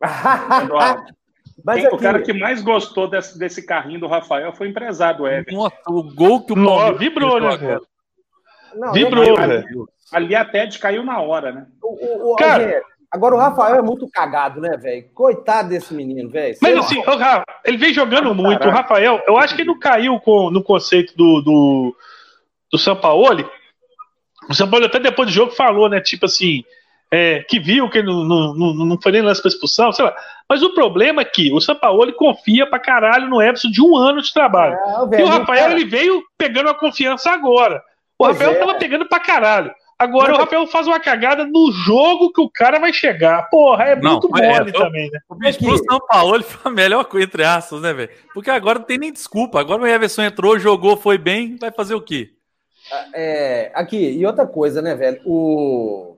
Mas Quem, aqui... O cara que mais gostou desse, desse carrinho do Rafael foi o empresário Everton. Nossa, o gol que o Palmeiras vibrou, né, velho? Vibrou, velho. Ali a TED caiu na hora, né? O, o, cara, agora o Rafael é muito cagado, né, velho? Coitado desse menino, velho. Mas assim, o Rafa, ele vem jogando ah, muito. O Rafael, eu acho que ele não caiu com, no conceito do, do, do Sampaoli. O Sampaoli até depois do jogo falou, né? Tipo assim, é, que viu que não, não, não, não foi nem lance para expulsão, sei lá. Mas o problema é que o Sampaoli confia pra caralho no Everson de um ano de trabalho. É, e o Rafael, ele veio pegando a confiança agora. O pois Rafael é. tava pegando pra caralho. Agora Mas... o Rafael faz uma cagada no jogo que o cara vai chegar. Porra, é muito não, mole é, também, né? O bicho pro São Paulo foi a melhor coisa, entre aspas, né, velho? Porque agora não tem nem desculpa. Agora o Everson entrou, jogou, foi bem, vai fazer o quê? É, aqui, e outra coisa, né, velho? O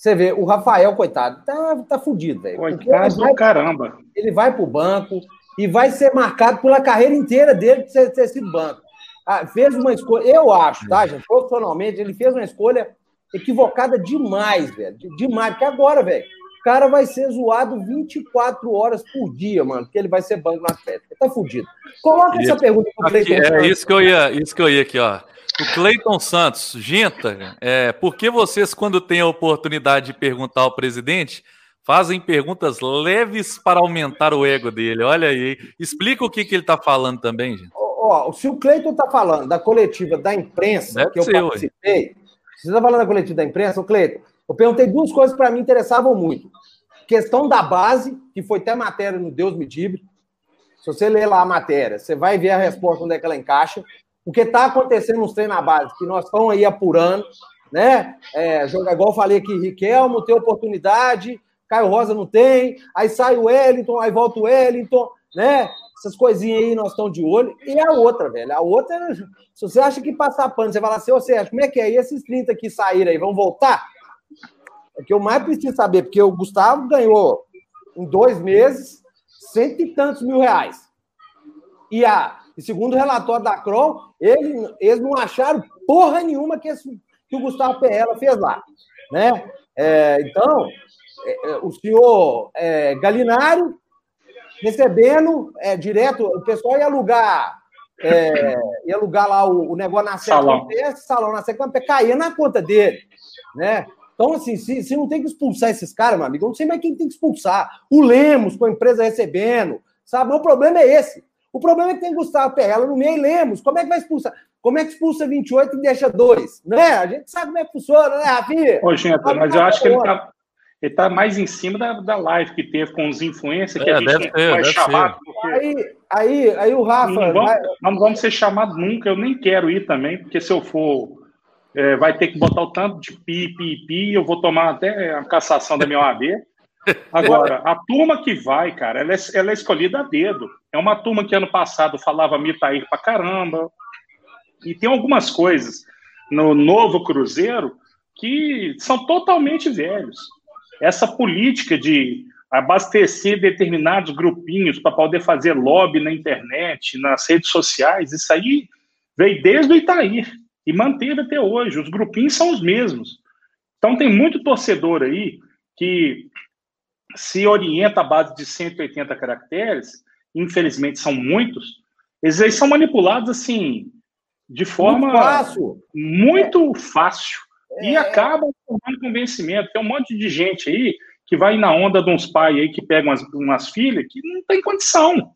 você vê, o Rafael, coitado, tá, tá fudido, velho. Coitado do caramba. Ele vai pro banco e vai ser marcado pela carreira inteira dele de ter, ter sido banco. Ah, fez uma escolha, eu acho, tá, gente? Profissionalmente, ele fez uma escolha equivocada demais, velho. Demais. Porque agora, velho, o cara vai ser zoado 24 horas por dia, mano, porque ele vai ser banco na Atlético. Tá fudido. Coloca essa pergunta pro Cleiton. É isso que eu ia, isso que eu ia aqui, ó. O Cleiton Santos, Genta, é, por que vocês, quando têm a oportunidade de perguntar ao presidente, fazem perguntas leves para aumentar o ego dele? Olha aí. Explica o que, que ele está falando também, gente. Ó, se o Cleiton está falando da coletiva da imprensa, Deve que eu ser, participei, ué. você está falando da coletiva da imprensa, o Cleiton, eu perguntei duas coisas que para mim interessavam muito. Questão da base, que foi até matéria no Deus Me Dibre. Se você ler lá a matéria, você vai ver a resposta onde é que ela encaixa o que está acontecendo nos treinos na base, que nós estamos aí apurando, né? É, joga igual eu falei aqui, Riquelmo tem oportunidade, Caio Rosa não tem, aí sai o Wellington, aí volta o Wellington, né? Essas coisinhas aí nós estamos de olho. E a outra, velho, a outra, se você acha que passar pano, você fala assim, ô Sérgio, como é que é? E esses 30 que saíram aí, vão voltar? É que eu mais preciso saber, porque o Gustavo ganhou em dois meses cento e tantos mil reais. E a e segundo o relatório da Kroll, eles, eles não acharam porra nenhuma que, esse, que o Gustavo Perrella fez lá. Né? É, então, é, é o senhor é, Galinário recebendo é, direto, o pessoal ia alugar, é, ia alugar lá o, o negócio na salão. esse salão na Secamp, caía na conta dele. Né? Então, assim, se, se não tem que expulsar esses caras, meu amigo, eu não sei mais quem tem que expulsar. O Lemos, com a empresa recebendo, sabe? O problema é esse. O problema é que tem Gustavo Perrella no meio e Lemos. Como é que vai expulsar? Como é que expulsa 28 e deixa dois? Né? A gente sabe como é que funciona, né, Rafinha? Ô, gente, mas eu acho que ele está ele tá mais em cima da, da live que teve com os influencers, que é, a gente não vai chamar. Porque... Aí, aí, aí o Rafa. Não vamos, vai... não vamos ser chamados nunca, eu nem quero ir também, porque se eu for é, vai ter que botar o tanto de pi, pi, pi, eu vou tomar até a cassação da minha OAB. Agora, a turma que vai, cara, ela é, ela é escolhida a dedo. É uma turma que ano passado falava Mitair pra caramba. E tem algumas coisas no novo Cruzeiro que são totalmente velhos. Essa política de abastecer determinados grupinhos para poder fazer lobby na internet, nas redes sociais, isso aí veio desde o Itair e manteve até hoje. Os grupinhos são os mesmos. Então tem muito torcedor aí que se orienta à base de 180 caracteres, infelizmente são muitos, eles aí são manipulados assim de forma muito fácil, muito fácil. É. e acabam formando convencimento. Tem um monte de gente aí que vai na onda de uns pais aí que pegam umas, umas filhas que não tem condição.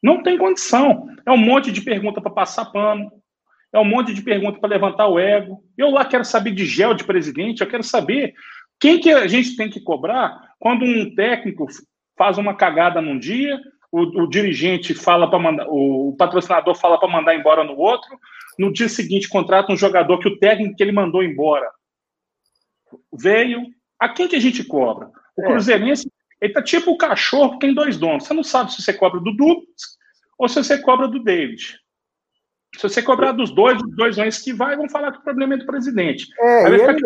Não tem condição. É um monte de pergunta para passar pano. É um monte de pergunta para levantar o ego. Eu lá quero saber de gel de presidente, eu quero saber quem que a gente tem que cobrar quando um técnico faz uma cagada num dia, o, o dirigente fala para mandar, o patrocinador fala para mandar embora no outro, no dia seguinte contrata um jogador que o técnico que ele mandou embora veio. A quem que a gente cobra? O é. Cruzeirense, ele tá tipo o cachorro que tem dois donos. Você não sabe se você cobra do Dudu ou se você cobra do David. Se você cobrar dos dois, os dois vão esquivar e vão falar que o problema é do presidente. É, ficar ele...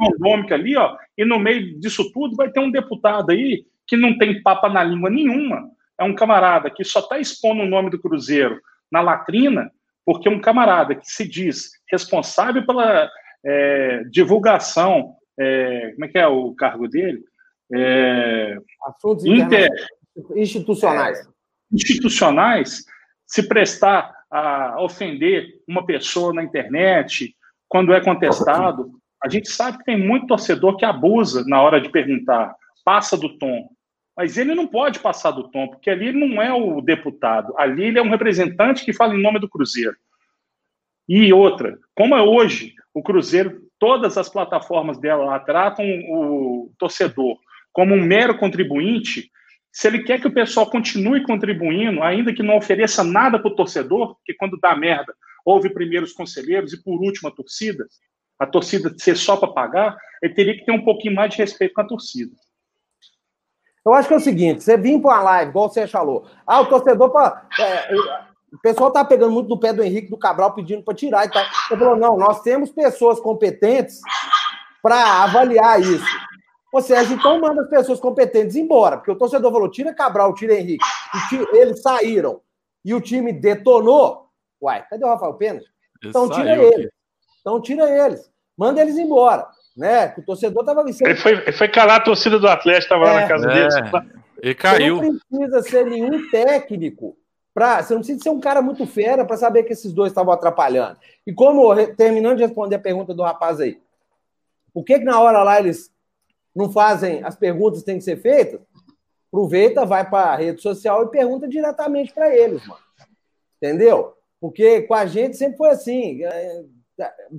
randômica ali, ó, e no meio disso tudo vai ter um deputado aí que não tem papa na língua nenhuma. É um camarada que só está expondo o nome do Cruzeiro na latrina, porque é um camarada que se diz responsável pela é, divulgação, é, como é que é o cargo dele? É, Assuntos inter... institucionais. É, institucionais, se prestar a ofender uma pessoa na internet, quando é contestado, a gente sabe que tem muito torcedor que abusa na hora de perguntar, passa do tom. Mas ele não pode passar do tom, porque ali ele não é o deputado, ali ele é um representante que fala em nome do Cruzeiro. E outra, como é hoje, o Cruzeiro, todas as plataformas dela lá tratam o torcedor como um mero contribuinte, se ele quer que o pessoal continue contribuindo, ainda que não ofereça nada para o torcedor, porque quando dá merda, houve primeiro os conselheiros e por último a torcida, a torcida ser só para pagar, ele teria que ter um pouquinho mais de respeito com a torcida. Eu acho que é o seguinte: você vir para uma live, igual você falou, ah, o torcedor. Pra, é, o pessoal tá pegando muito no pé do Henrique do Cabral pedindo para tirar e tal. Ele falou: não, nós temos pessoas competentes para avaliar isso. Ou seja, então manda as pessoas competentes embora, porque o torcedor falou: tira Cabral, tira Henrique. Eles saíram e o time detonou. Uai, cadê o Rafael Pena? Então tira eles. Então tira eles. Manda eles embora. Né? O torcedor estava Ele foi, ele foi calar a torcida do Atlético, estava é, lá na casa é, deles. Ele caiu. Você não precisa ser nenhum técnico. Pra, você não precisa ser um cara muito fera para saber que esses dois estavam atrapalhando. E como, terminando de responder a pergunta do rapaz aí, por que, que na hora lá eles não fazem as perguntas que têm que ser feitas, aproveita, vai para a rede social e pergunta diretamente para eles, mano. Entendeu? Porque com a gente sempre foi assim.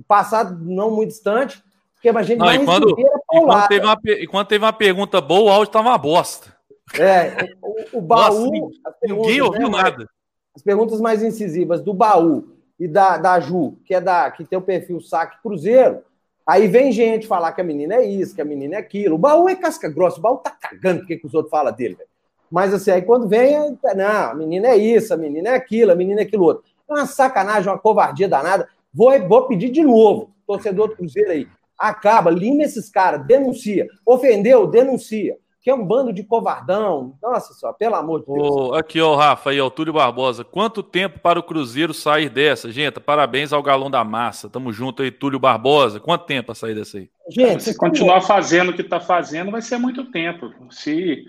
Passado não muito distante, porque a gente não, e quando, e teve uma, e quando teve uma pergunta boa, o áudio estava uma bosta. É, o, o baú. Nossa, ninguém ouviu né, nada. As perguntas mais incisivas do baú e da, da Ju, que é da que tem o perfil Saque Cruzeiro, Aí vem gente falar que a menina é isso, que a menina é aquilo. O baú é casca grossa, o baú tá cagando porque que os outros falam dele, velho. Mas assim, aí quando vem, é, não, a menina é isso, a menina é aquilo, a menina é aquilo outro. É uma sacanagem, uma covardia danada. Vou, vou pedir de novo, torcedor do Cruzeiro aí. Acaba, lima esses caras, denuncia. Ofendeu, denuncia que é um bando de covardão. Nossa só, pelo amor de Deus. Oh, aqui, ó, Rafa, aí, ó, Túlio Barbosa. Quanto tempo para o Cruzeiro sair dessa? Gente, parabéns ao Galão da Massa. Tamo junto aí, Túlio Barbosa. Quanto tempo para sair dessa aí? Gente, se continuar fazendo o que está fazendo, vai ser muito tempo. Se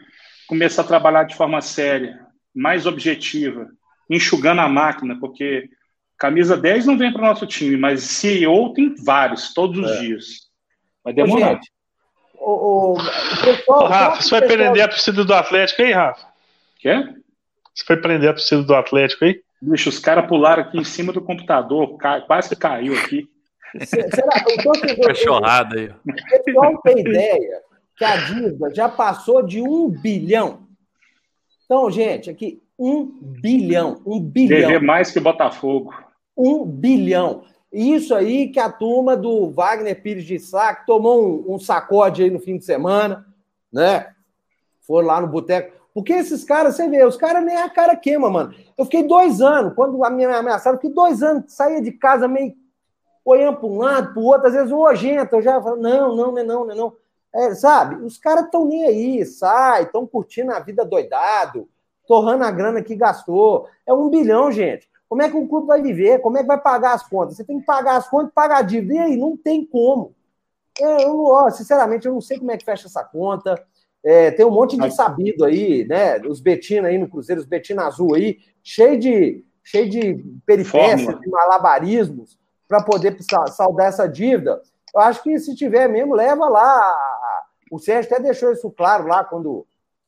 começar a trabalhar de forma séria, mais objetiva, enxugando a máquina, porque camisa 10 não vem para o nosso time, mas CEO tem vários, todos os é. dias. Vai demorar. Gente, o, o, pessoal, Rafa, você vai pessoal... prender a torcida do Atlético aí, Rafa? Quê? Você foi prender a torcida do Atlético aí? Bicho, os caras pularam aqui em cima do computador, quase que caiu aqui. Será que o. Cachorrada aí. O pessoal tem ideia que a dívida já passou de um bilhão. Então, gente, aqui, um bilhão. Um bilhão. Dever mais que o Botafogo. Um bilhão. Isso aí que a turma do Wagner Pires de que tomou um, um sacode aí no fim de semana, né? Foram lá no boteco. Porque esses caras, você vê, os caras nem a cara queima, mano. Eu fiquei dois anos, quando a minha ameaçaram, fiquei dois anos, saía de casa meio olhando para um lado, para o outro, às vezes nojento. Eu já falo, não, não, não, é não, não, é não. É, sabe? Os caras estão nem aí, sai, estão curtindo a vida doidado, torrando a grana que gastou. É um bilhão, gente. Como é que o clube vai viver? Como é que vai pagar as contas? Você tem que pagar as contas e pagar a dívida. E aí, não tem como. É, eu, ó, sinceramente, eu não sei como é que fecha essa conta. É, tem um monte de sabido aí, né? Os Betina aí no Cruzeiro, os Betina Azul aí, cheio de, cheio de peripécias, de malabarismos para poder saldar essa dívida. Eu acho que se tiver mesmo, leva lá. O Sérgio até deixou isso claro lá quando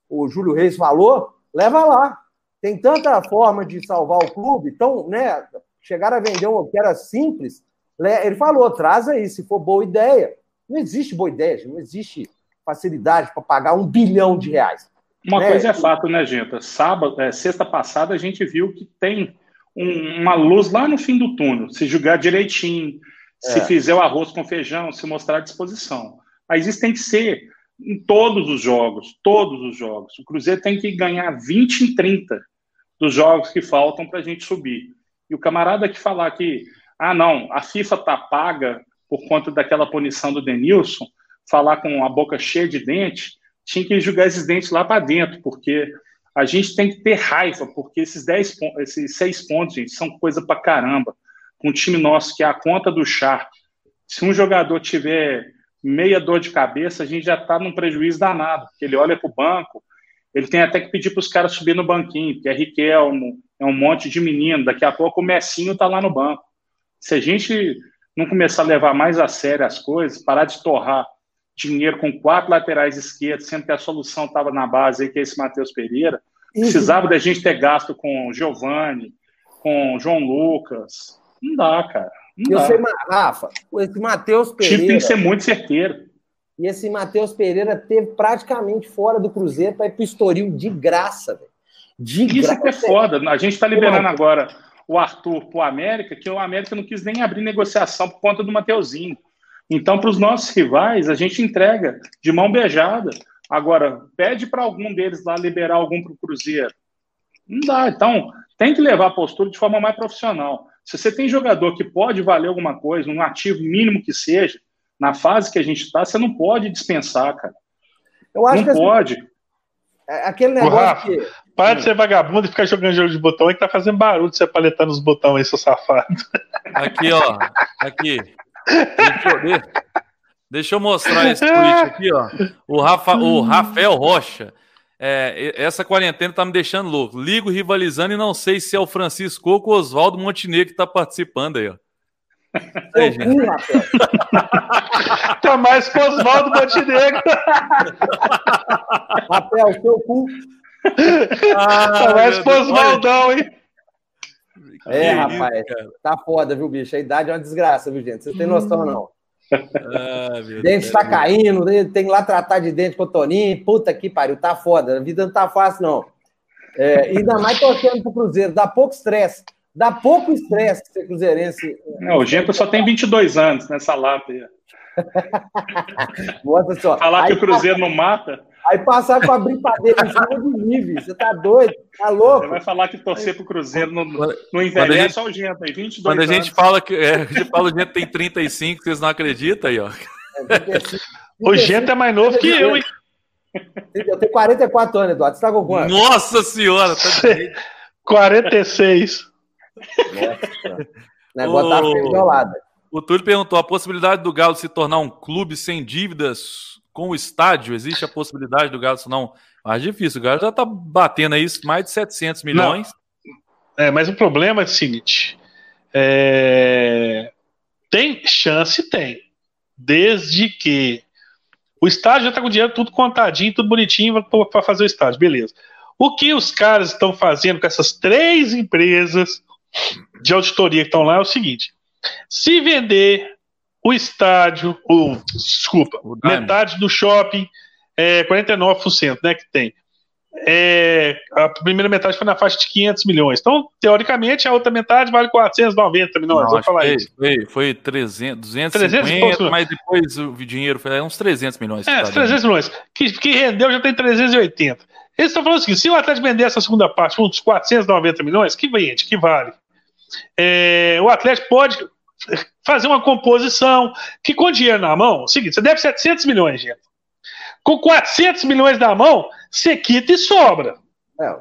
o Júlio Reis falou. Leva lá. Tem tanta forma de salvar o clube, então, né? Chegaram a vender um que era simples. Ele falou: traz aí, se for boa ideia. Não existe boa ideia, não existe facilidade para pagar um bilhão de reais. Uma né? coisa é fato, né, gente? Sábado, é, sexta passada, a gente viu que tem um, uma luz lá no fim do túnel. Se jogar direitinho, é. se fizer o arroz com feijão, se mostrar à disposição. Mas isso tem que ser em todos os jogos, todos os jogos. O Cruzeiro tem que ganhar 20 em 30 dos jogos que faltam para a gente subir. E o camarada que falar que, ah, não, a FIFA tá paga por conta daquela punição do Denilson, falar com a boca cheia de dente, tinha que jogar esses dentes lá para dentro, porque a gente tem que ter raiva, porque esses 10 esses seis pontos, gente, são coisa para caramba. Um time nosso que é a conta do chá, se um jogador tiver meia dor de cabeça, a gente já está num prejuízo danado, porque ele olha para o banco, ele tem até que pedir para os caras subir no banquinho, porque é Riquelmo, é um monte de menino, daqui a pouco o Messinho está lá no banco. Se a gente não começar a levar mais a sério as coisas, parar de torrar dinheiro com quatro laterais esquerdos, sendo que a solução estava na base aí, que é esse Matheus Pereira. Precisava da gente ter gasto com Giovanni, com João Lucas. Não dá, cara. Não eu dá. sei, Rafa, esse Matheus Pereira. O time tem que ser muito certeiro. E esse Matheus Pereira teve praticamente fora do Cruzeiro para ir pro Estoril de graça, velho. De Isso graça. é que é foda. A gente está liberando agora o Arthur pro América, que o América não quis nem abrir negociação por conta do Mateuzinho. Então, para os nossos rivais, a gente entrega de mão beijada. Agora, pede para algum deles lá liberar algum para o Cruzeiro. Não dá. Então, tem que levar a postura de forma mais profissional. Se você tem jogador que pode valer alguma coisa, um ativo mínimo que seja, na fase que a gente está, você não pode dispensar, cara. Eu acho não que pode. Assim, aquele negócio Rafa, que... Para de ser vagabundo e ficar jogando jogo de botão aí que tá fazendo barulho de você paletando os botões aí, seu safado. Aqui, ó. Aqui. Deixa eu, deixa eu mostrar esse tweet aqui, ó. O, Rafa, o Rafael Rocha. É, essa quarentena tá me deixando louco. Ligo rivalizando e não sei se é o Francisco ou o Oswaldo Montenegro que tá participando aí, ó. Aí, cu, tá mais com Oswaldo Montenegro. Rafael, seu cu. Ah, tá mais com Oswaldão, hein? É, rapaz, tá foda, viu, bicho? A idade é uma desgraça, viu, gente? Vocês têm noção, não? Ah, dente tá caindo, tem que lá tratar de dente com o Toninho. Puta que pariu, tá foda. A vida não tá fácil, não. É, ainda mais torcendo pro Cruzeiro, dá pouco estresse. Dá pouco estresse ser cruzeirense. Não, o Gento só tem 22 anos nessa lata aí. só. Falar aí, que o Cruzeiro não mata. Aí passar com a brincadeira em cima de nível. Você tá doido? Tá louco? Você vai falar que torcer pro Cruzeiro não, não envelhece só o Gento aí, 22 Quando a gente fala que é, a gente fala o Gento tem 35, vocês não acreditam aí, ó. o Gento é mais novo que eu, hein? Eu tenho 44 anos, Eduardo. Você tá com quanto? Nossa senhora! Tá 46. Nossa, o negócio tá feio O Túlio perguntou: a possibilidade do Galo se tornar um clube sem dívidas com o estádio, existe a possibilidade do Galo não mais difícil. O Galo já está batendo aí mais de 700 milhões. Não. É, mas o problema é o seguinte: é... tem chance, tem, desde que o estádio já está com o dinheiro tudo contadinho, tudo bonitinho para fazer o estádio, beleza. O que os caras estão fazendo com essas três empresas de auditoria que estão lá é o seguinte: se vender o estádio, o, desculpa, o metade do shopping, é 49%, né, que tem. é, a primeira metade foi na faixa de 500 milhões. Então, teoricamente, a outra metade vale 490 milhões. Não, falar foi, isso. Foi, foi 300, 250, 300 mas depois o dinheiro foi uns 300 milhões. É, 300 milhões. Que, que rendeu já tem 380. Eles estão falando o seguinte: se o Atlético vender essa segunda parte, uns 490 milhões, que vende, que vale. É, o Atlético pode fazer uma composição que, com dinheiro na mão, é o seguinte: você deve 700 milhões, gente. Com 400 milhões na mão, você quita e sobra. É.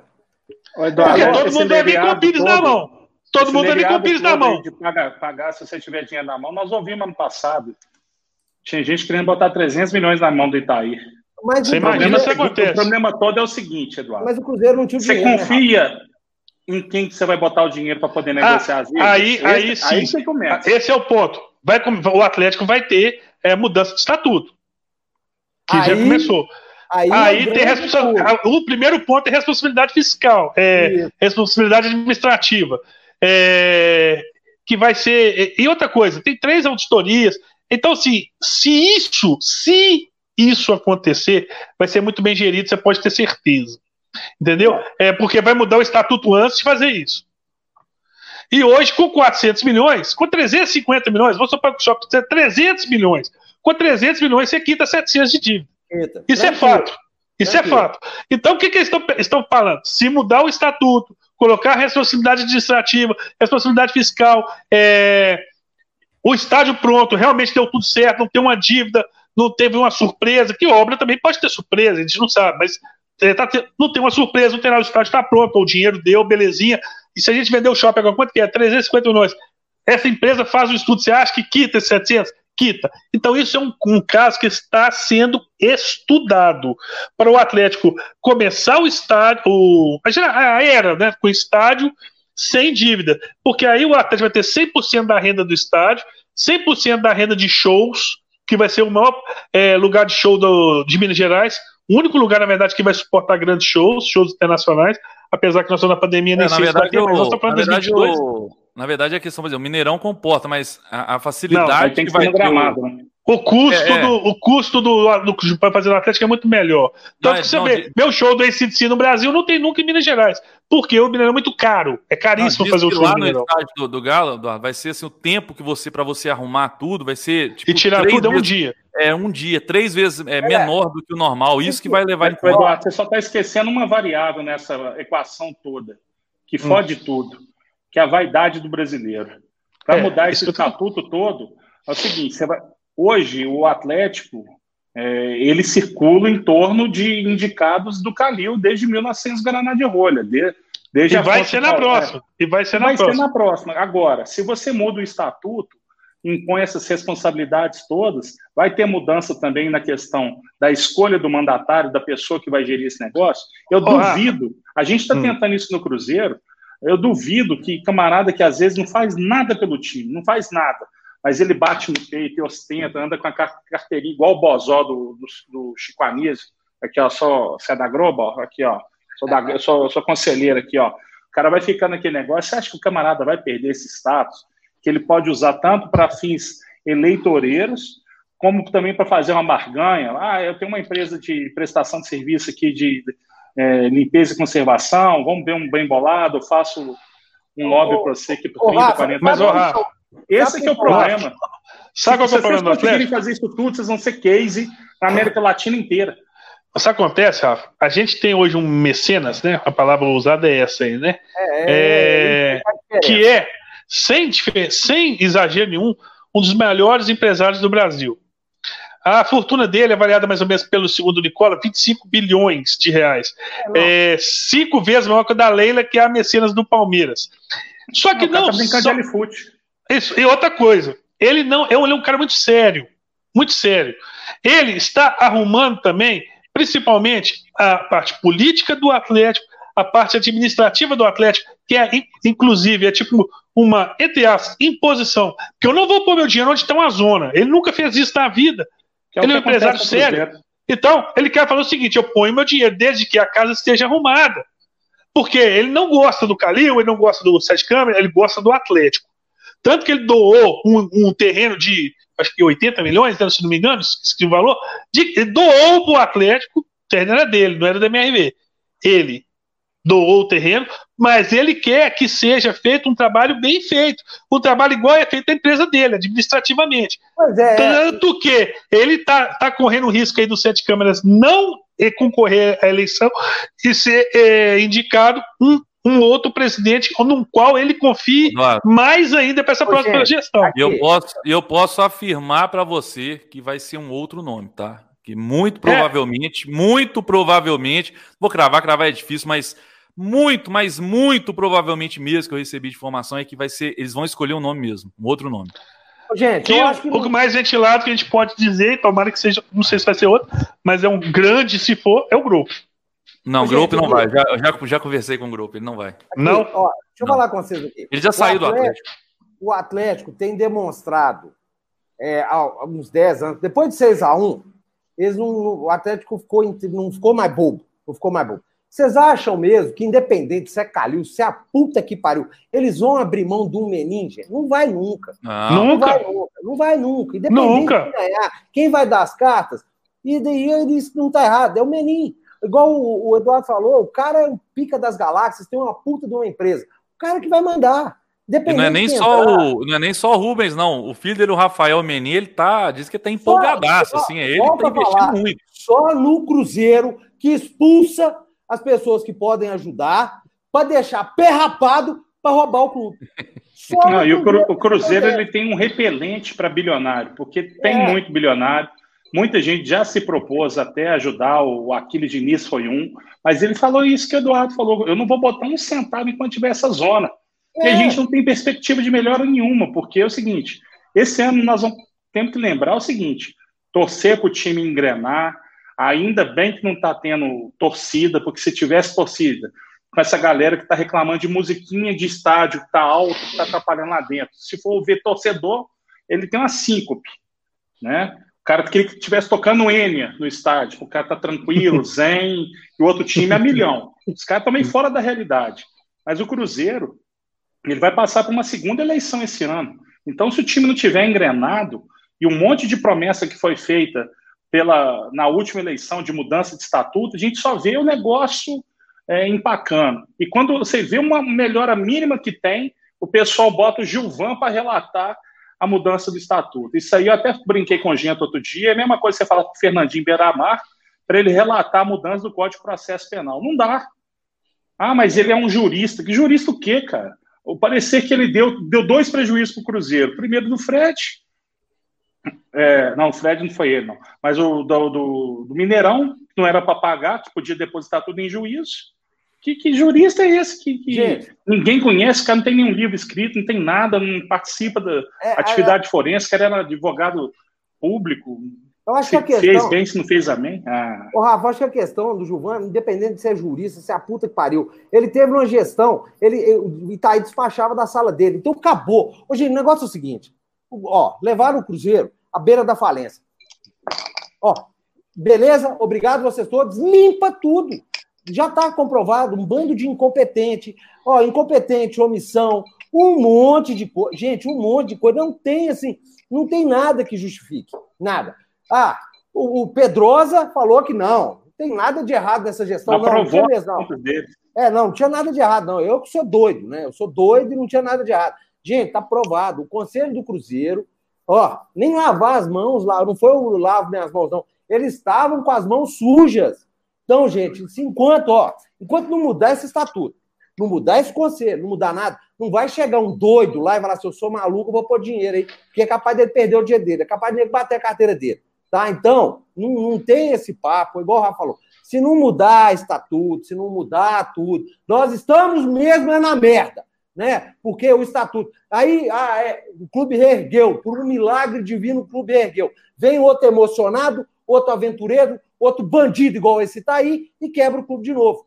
Eduardo, Porque todo mundo vai vir com o Pires todo, na mão. Todo mundo vai vir com o Pires na mão. De pagar, pagar se você tiver dinheiro na mão, nós ouvimos ano passado. Tinha gente querendo botar 300 milhões na mão do Itaí. Mas você imagina se acontece. O problema todo é o seguinte, Eduardo. Mas o Cruzeiro não tinha Você dinheiro, confia né? Em quem que você vai botar o dinheiro para poder negociar ah, as vezes? Aí, esse, aí sim. Aí você começa. Esse é o ponto. Vai, o Atlético vai ter é, mudança de estatuto. Que aí, já começou. Aí, aí é tem responsabilidade. O primeiro ponto é responsabilidade fiscal, é, responsabilidade administrativa. É, que vai ser. E outra coisa, tem três auditorias. Então, assim, se isso, se isso acontecer, vai ser muito bem gerido, você pode ter certeza. Entendeu? É porque vai mudar o estatuto antes de fazer isso. E hoje, com 400 milhões, com 350 milhões, vou só para o 300 milhões. Com 300 milhões, você quita 700 de dívida. Eita, isso é fato. Isso é fato. Então, o que, que eles estão, estão falando? Se mudar o estatuto, colocar responsabilidade administrativa, responsabilidade fiscal, é, o estádio pronto, realmente deu tudo certo, não tem uma dívida, não teve uma surpresa, que obra também pode ter surpresa, a gente não sabe, mas é, tá, não tem uma surpresa, não tem nada, o estádio está pronto, o dinheiro deu, belezinha, e se a gente vender o shopping agora, quanto que é? 350 milhões. Essa empresa faz o estudo, você acha que quita esses 700? Quita. Então, isso é um, um, caso que está sendo estudado para o Atlético começar o estádio, o, a era, né, com o estádio sem dívida, porque aí o Atlético vai ter 100% da renda do estádio, 100% da renda de shows, que vai ser o maior é, lugar de show do, de Minas Gerais, o único lugar, na verdade, que vai suportar grandes shows, shows internacionais, apesar que nós estamos na pandemia, nem é, sei se vai ter, mas nós 2022. O, na verdade, a questão, por exemplo, o Mineirão comporta, mas a, a facilidade Não, que vai ter. Gramado, o, né? O custo, é, é. do, o custo do, do, para fazer no Atlético é muito melhor. Tanto que você não, vê, de... meu show do ACDC no Brasil não tem nunca em Minas Gerais. Porque o Mineirão é muito caro. É caríssimo não, fazer o show lá no estádio do, do Galo, vai ser assim, o tempo que você, para você arrumar tudo, vai ser. Tipo, e tirar tudo é um dia. É um dia, três vezes é, é. menor do que o normal. Isso que vai levar em conta. Eduardo, você só está esquecendo uma variável nessa equação toda, que hum. fode hum. tudo, que é a vaidade do brasileiro. Para é, mudar esse estatuto todo, é o seguinte: você vai Hoje, o Atlético, é, ele circula em torno de indicados do Calil desde 1900 Granada de Rolha. De, desde e vai ser na próxima. É, e vai ser na vai próxima. ser na próxima. Agora, se você muda o estatuto, impõe essas responsabilidades todas, vai ter mudança também na questão da escolha do mandatário, da pessoa que vai gerir esse negócio. Eu duvido, a gente está hum. tentando isso no Cruzeiro, eu duvido que camarada que às vezes não faz nada pelo time, não faz nada, mas ele bate no peito e ostenta, anda com a carteirinha igual o Bozó do, do, do Chico Anísio. Aqui, ó, sou, você é da Globo? Aqui, ó, sou, da, sou, sou conselheiro aqui, ó. O cara vai ficar naquele negócio, você acha que o camarada vai perder esse status? Que ele pode usar tanto para fins eleitoreiros, como também para fazer uma barganha. Ah, eu tenho uma empresa de prestação de serviço aqui de é, limpeza e conservação, vamos ver um bem bolado, eu faço um lobby para você aqui por 30, 40 Mas, ô, Rafa, esse que é o problema. Sabe qual é o problema do Atlético? Se vocês fazer isso tudo, vocês vão ser case na América Latina inteira. Sabe o que acontece, Rafa? A gente tem hoje um mecenas, né? A palavra usada é essa aí, né? É, é, é que é, sem, sem exagero nenhum, um dos melhores empresários do Brasil. A fortuna dele é avaliada mais ou menos pelo segundo Nicola, 25 bilhões de reais. É, é cinco vezes maior que a da Leila, que é a mecenas do Palmeiras. Só que não. não tá brincando só... de isso, e outra coisa, ele não, ele é um cara muito sério, muito sério. Ele está arrumando também, principalmente, a parte política do Atlético, a parte administrativa do Atlético, que é, inclusive, é tipo uma, entre imposição. Porque eu não vou pôr meu dinheiro onde tem uma zona. Ele nunca fez isso na vida. É ele é um empresário sério. Então, ele quer falar o seguinte: eu ponho meu dinheiro desde que a casa esteja arrumada. Porque ele não gosta do Calil, ele não gosta do Sete Câmara, ele gosta do Atlético. Tanto que ele doou um, um terreno de, acho que 80 milhões, né, se não me engano, esse valor, de, doou para o Atlético, o terreno era dele, não era da MRV. ele doou o terreno, mas ele quer que seja feito um trabalho bem feito, um trabalho igual é feito na empresa dele, administrativamente. Pois é. Tanto que ele está tá correndo o risco aí dos sete câmeras não concorrer à eleição e ser é, indicado um, um outro presidente no qual ele confie Eduardo. mais ainda para essa Ô, próxima gente, gestão. Eu posso, eu posso afirmar para você que vai ser um outro nome, tá? Que muito provavelmente, é. muito provavelmente, vou cravar, cravar é difícil, mas muito, mas muito provavelmente mesmo que eu recebi de informação é que vai ser, eles vão escolher um nome mesmo, um outro nome. Gente, eu acho que um pouco mais ventilado que a gente pode dizer, tomara que seja, não sei se vai ser outro, mas é um grande, se for, é o grupo. Não, o grupo não vai. Já, já, já conversei com o grupo, ele não vai. Aqui, não? Ó, deixa eu não. falar com vocês aqui. Ele já o saiu Atlético, do Atlético. O Atlético tem demonstrado é, há uns 10 anos, depois de 6 a 1 eles não, o Atlético ficou, não ficou mais bobo. Não ficou mais bobo. Vocês acham mesmo que, independente se é Calil, se é a puta que pariu, eles vão abrir mão de um meninja? Não vai nunca. Não, nunca. Vai nunca. Não vai nunca. Independente nunca. de ganhar, quem vai dar as cartas, e daí eles não tá errado, é o Menin. Igual o, o, Eduardo falou, o cara é um pica das galáxias, tem uma puta de uma empresa. O cara que vai mandar. Não é, nem só o, não é nem só o Rubens, não. O filho dele, o Rafael Menin, ele tá, diz que tá empolgadaço, só, assim, é ele que tá investindo falar, muito. Só no Cruzeiro que expulsa as pessoas que podem ajudar para deixar perrapado para roubar o clube. Não, e o, o Cruzeiro ele tem um repelente para bilionário, porque tem é. muito bilionário. Muita gente já se propôs até ajudar, o Aquiles Diniz foi um, mas ele falou isso que o Eduardo falou: eu não vou botar um centavo enquanto tiver essa zona. É. E a gente não tem perspectiva de melhora nenhuma, porque é o seguinte: esse ano nós vamos, temos que lembrar o seguinte: torcer para o time engrenar, Ainda bem que não está tendo torcida, porque se tivesse torcida, com essa galera que está reclamando de musiquinha de estádio, que está alto, que está atrapalhando lá dentro. Se for ver torcedor, ele tem uma síncope, né? O cara queria que estivesse tocando Enya no estádio, o cara tá tranquilo, zen, e o outro time é milhão. Os caras também fora da realidade. Mas o Cruzeiro, ele vai passar por uma segunda eleição esse ano. Então, se o time não tiver engrenado, e um monte de promessa que foi feita pela, na última eleição de mudança de estatuto, a gente só vê o negócio é, empacando. E quando você vê uma melhora mínima que tem, o pessoal bota o Gilvan para relatar a mudança do estatuto. Isso aí eu até brinquei com o Gento outro dia, é a mesma coisa que você fala com o Fernandinho Beiramar, para ele relatar a mudança do Código de Processo Penal. Não dá. Ah, mas ele é um jurista. Que jurista o quê, cara? O parecer que ele deu, deu dois prejuízos para o Cruzeiro. Primeiro do Fred, é, não, o Fred não foi ele, não. Mas o do, do, do Mineirão, que não era para pagar, que podia depositar tudo em juízo. Que, que jurista é esse que, que ninguém conhece, cara não tem nenhum livro escrito, não tem nada, não participa da é, atividade é, forense, cara era advogado público. Eu acho se que a questão... fez bem, se não fez amém. Ah. Ô, Rafa, acho que a questão do Gilvan, independente de ser jurista, se é a puta que pariu, ele teve uma gestão, ele, o Itaí despachava da sala dele, então acabou. Hoje, o negócio é o seguinte: ó, levaram o Cruzeiro à beira da falência. Ó, beleza, obrigado vocês todos, limpa tudo. Já está comprovado, um bando de incompetente, ó, incompetente, omissão, um monte de coisa. Gente, um monte de coisa. Não tem assim, não tem nada que justifique. Nada. Ah, o, o Pedrosa falou que não. Não tem nada de errado nessa gestão. Não, não, não tinha mesmo, não. É, não, não tinha nada de errado, não. Eu que sou doido, né? Eu sou doido e não tinha nada de errado. Gente, tá provado. O Conselho do Cruzeiro, ó, nem lavar as mãos lá, não foi o lavo nem as mãos, não. Eles estavam com as mãos sujas. Então, gente, enquanto, ó, enquanto não mudar esse estatuto, não mudar esse conselho, não mudar nada, não vai chegar um doido lá e falar assim: eu sou maluco, eu vou pôr dinheiro aí, porque é capaz dele perder o dinheiro dele, é capaz de bater a carteira dele. Tá? Então, não, não tem esse papo, igual o Rafa falou. Se não mudar estatuto, se não mudar tudo, nós estamos mesmo é na merda né? Porque o estatuto. Aí ah, é, o clube reergueu, por um milagre divino, o clube reergueu. Vem outro emocionado, outro aventureiro, outro bandido igual esse tá aí e quebra o clube de novo.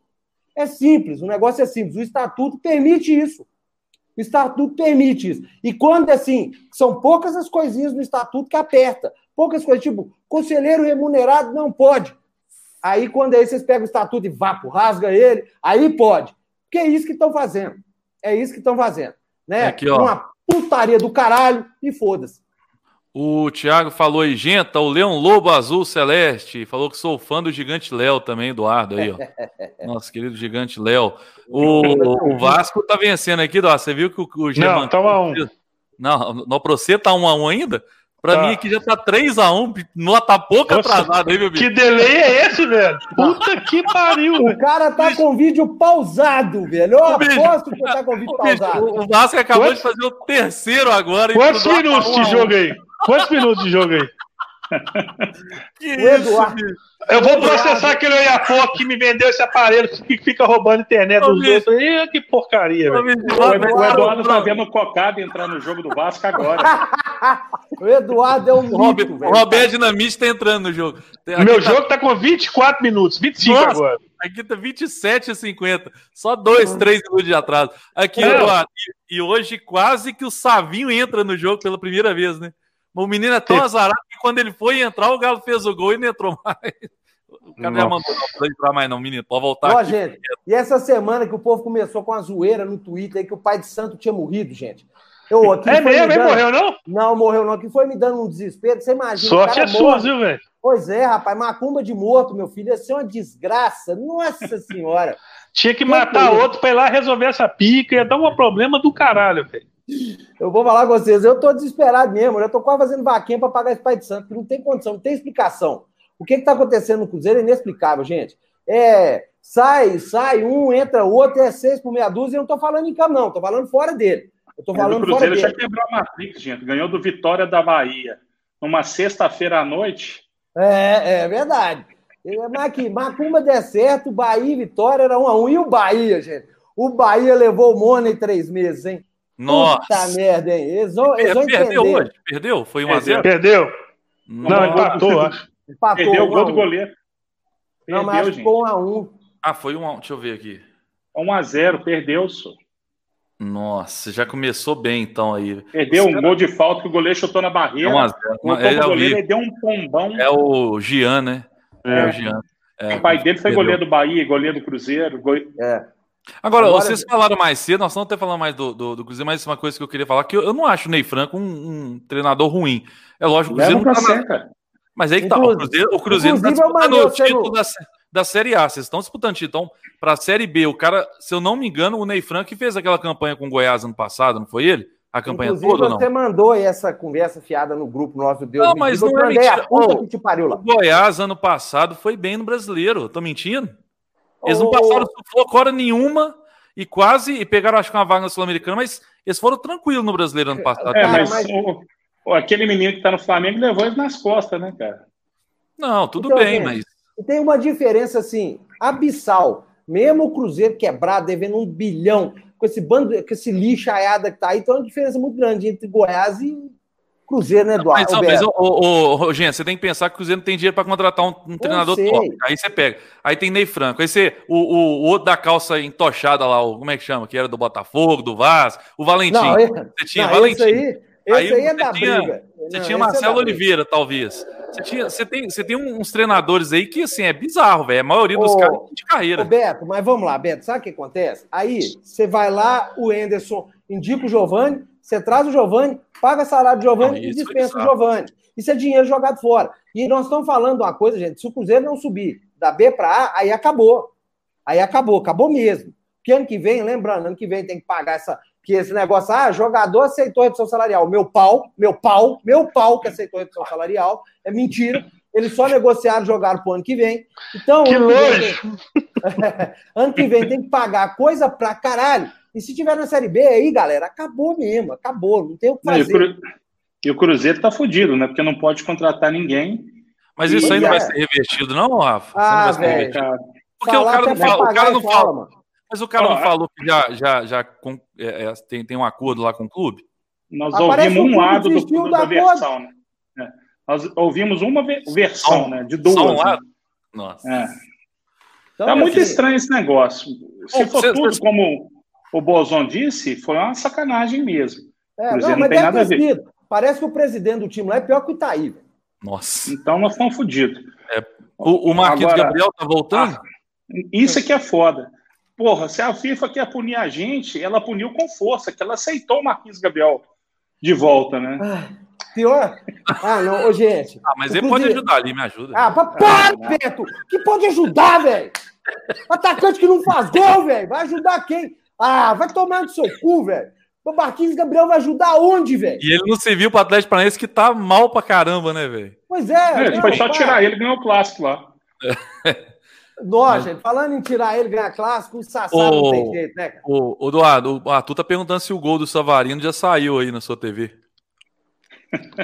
É simples, o negócio é simples. O estatuto permite isso. O estatuto permite isso. E quando assim, são poucas as coisinhas no estatuto que aperta. Poucas coisas, tipo, conselheiro remunerado não pode. Aí, quando aí vocês pegam o estatuto e vapo, rasga ele, aí pode. Porque é isso que estão fazendo. É isso que estão fazendo. Né? Aqui, ó. Uma putaria do caralho e foda-se. O Thiago falou aí, gente, o Leão Lobo Azul Celeste. Falou que sou fã do Gigante Léo também, Eduardo aí, ó. Nosso querido Gigante Léo. O, o, Vasco tá vencendo aqui, ó. Você viu que o, o Não, tá um. Não, no Procê tá um a um ainda? Pra tá. mim aqui já tá 3x1, nota pouco Nossa, atrasado aí, meu bicho. Que delay é esse, velho? Puta que pariu, O cara tá bicho. com vídeo pausado, velho. Eu aposto que tá com vídeo o pausado. Bicho, o Vasco acabou Quantos... de fazer o terceiro agora. Quantos minutos de jogo aí? Quantos minutos de jogo aí? que isso, Eu vou processar aquele Oiapoque que me vendeu esse aparelho que fica roubando internet dos outros. Ih, que porcaria, velho. O Eduardo tá vendo o Cocado entrar no jogo do Vasco agora. o Eduardo é um o Robert, mito, O Roberto Dinamite tá entrando no jogo. Aqui Meu tá... jogo tá com 24 minutos, 25 Nossa, agora. Aqui tá 27 e 50. Só dois, uhum. três minutos de atraso. Aqui, é. Eduardo. E hoje quase que o Savinho entra no jogo pela primeira vez, né? O menino é tão azarado que quando ele foi entrar, o Galo fez o gol e não entrou mais. O cara já mandou não entrar mais, não, menino. Pode voltar. Ó, aqui. gente, e essa semana que o povo começou com a zoeira no Twitter aí que o pai de santo tinha morrido, gente. Eu, aqui é mesmo, dando... morreu, não? Não, morreu não. Que foi me dando um desespero. Você imagina. Sorte é sua, viu, velho? Pois é, rapaz. Macumba de morto, meu filho. Ia ser uma desgraça. Nossa Senhora. Tinha que matar outro pra ir lá resolver essa pica. Ia dar um problema do caralho, velho. Eu vou falar com vocês, eu tô desesperado mesmo, eu tô quase fazendo vaquinha para pagar esse pai de santo, que não tem condição, não tem explicação. O que está acontecendo no Cruzeiro é inexplicável, gente. É, sai, sai um, entra outro, é seis por meia dúzia, eu não tô falando em campo, não, tô falando fora dele. Eu tô falando o Cruzeiro já quebrou a Matrix, gente, ganhou do Vitória da Bahia numa sexta-feira à noite. É, é verdade. Mas aqui, Macumba der certo, Bahia e Vitória era um a um. E o Bahia, gente? O Bahia levou o Money três meses, hein? Nossa. Puta merda, hein? Eles vão, eles vão perdeu hoje? Perdeu? Foi 1x0? Perdeu. Não, empatou, acho. Empatou. Perdeu o gol do goleiro. Perdeu, não, mas acho que foi 1x1. Ah, foi 1x1. Deixa eu ver aqui. 1x0, perdeu, só. Nossa, já começou bem então aí. Perdeu um cara... gol de falta que o goleiro chutou na barreira. 1 a 0. É, o goleiro, ele deu um pombão. É o Gian, né? É, é o Gian. É, o pai dele foi perdeu. goleiro do Bahia, goleiro do Cruzeiro. Go... É. Agora, Agora, vocês falaram mais cedo, nós estamos até falando mais do, do, do, Cruzeiro, mas uma coisa que eu queria falar, que eu, eu não acho o Ney Franco um, um treinador ruim. É lógico, o Cruzeiro não tá. Mas aí que tá, o Cruzeiro, o Cruzeiro tá disputando o título da, da Série A, vocês estão disputando título. Então, para a Série B, o cara, se eu não me engano, o Ney Franco fez aquela campanha com o Goiás ano passado, não foi ele? A campanha Inclusive, toda, não? você mandou essa conversa fiada no grupo nosso Deus Não, mas não é mentira. Oh, que te pariu lá. O Goiás, ano passado, foi bem no Brasileiro. Tô mentindo? Eles não passaram sufoco hora nenhuma e quase e pegaram, acho que uma vaga sul-americana, mas eles foram tranquilos no brasileiro ano passado. É, mas, mas... O, o, aquele menino que tá no Flamengo levou eles nas costas, né, cara? Não, tudo então, bem, gente, mas. Tem uma diferença assim, abissal. Mesmo o Cruzeiro quebrado, devendo um bilhão, com esse bando, com esse lixaiada que tá aí, tem uma diferença muito grande entre Goiás e Cruzeiro, né, Eduardo? Mas, mas o, o, o, gente, você tem que pensar que o Cruzeiro não tem dinheiro para contratar um, um treinador top. Aí você pega. Aí tem Ney Franco. Aí você, o, o, o, outro da calça entochada lá, o, como é que chama? Que era do Botafogo, do Vasco, o Valentim. Não, você tinha não, Valentim. Esse aí, esse aí, aí é da tinha, briga. Você não, tinha é Marcelo é Oliveira, talvez. Você, tinha, você, tem, você tem uns treinadores aí que, assim, é bizarro, velho. A maioria dos ô, caras de carreira. Ô, Beto, mas vamos lá, Beto. Sabe o que acontece? Aí, você vai lá, o Enderson indica o Giovanni, você traz o Giovanni, paga salário do Giovanni e dispensa o Giovanni. Isso é dinheiro jogado fora. E nós estamos falando uma coisa, gente: se o Cruzeiro não subir da B para A, aí acabou. Aí acabou, acabou mesmo. Porque ano que vem, lembrando, ano que vem tem que pagar essa. Que esse negócio, ah, jogador aceitou redução salarial. Meu pau, meu pau, meu pau que aceitou redução salarial. É mentira. Eles só negociaram jogar para o ano que vem. Então, que ano, que vem, ano que vem tem que pagar coisa pra caralho. E se tiver na Série B aí, galera, acabou mesmo, acabou, não tem o que fazer. E o Cruzeiro tá fudido, né? Porque não pode contratar ninguém. Mas isso aí não vai ser revertido, não, Rafa? Ah, velho. Porque o cara não fala, o cara não fala. fala mas o cara não falou que já, já, já com, é, é, tem, tem um acordo lá com o clube? Nós Aparece ouvimos um lado do, do, da versão, né? É. Nós ouvimos uma versão, né? De duas. Só um né? lado? Né? Nossa. É. Então, tá muito assim, estranho esse negócio. Se for tudo como o Bozon disse, foi uma sacanagem mesmo. É, não, não, tem nada a ver. Parece que o presidente do time lá é pior que o Itaí. Nossa. Então nós fomos fodidos. É, o, o Marquinhos Agora, Gabriel tá voltando? Ah, isso aqui é foda. Porra, se a FIFA quer punir a gente, ela puniu com força, que ela aceitou o Marquinhos Gabriel de volta, né? Pior? Ah, não, ô, gente. Ah, mas ele pode ajudar ali, me ajuda. Ah, para, Beto! Que pode ajudar, velho? Atacante que não faz gol, velho. Vai ajudar quem? Ah, vai tomar no seu cu, velho. O Marquinhos Gabriel vai ajudar onde, velho? E ele não serviu pro Atlético Paranaense que tá mal pra caramba, né, velho? Pois é. é não, foi só tirar ele e ganhou o clássico lá. Nossa, gente, falando em tirar ele ganhar clássico, o Sassá não tem jeito, né, cara? O, o Eduardo, o Arthur tá perguntando se o gol do Savarino já saiu aí na sua TV.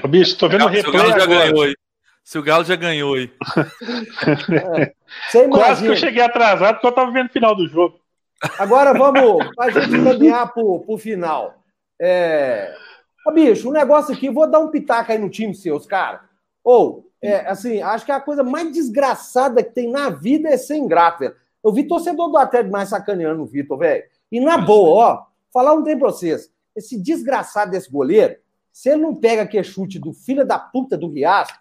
Ô, bicho, tô vendo o replay se o Galo já ganhou aí. Se o Galo já ganhou aí. É, Quase que eu cheguei atrasado porque eu tava vendo o final do jogo. Agora vamos a gente caminhar pro, final. É... Ô, bicho, um negócio aqui, vou dar um pitaco aí no time seus, cara. Ou, é, assim, acho que a coisa mais desgraçada que tem na vida é ser ingrato, velho. Eu vi torcedor do Atlético mais sacaneando o Vitor, velho. E na boa, ó, falar um tempo pra vocês. Esse desgraçado desse goleiro, se ele não pega aquele chute do filho da puta do Riasco,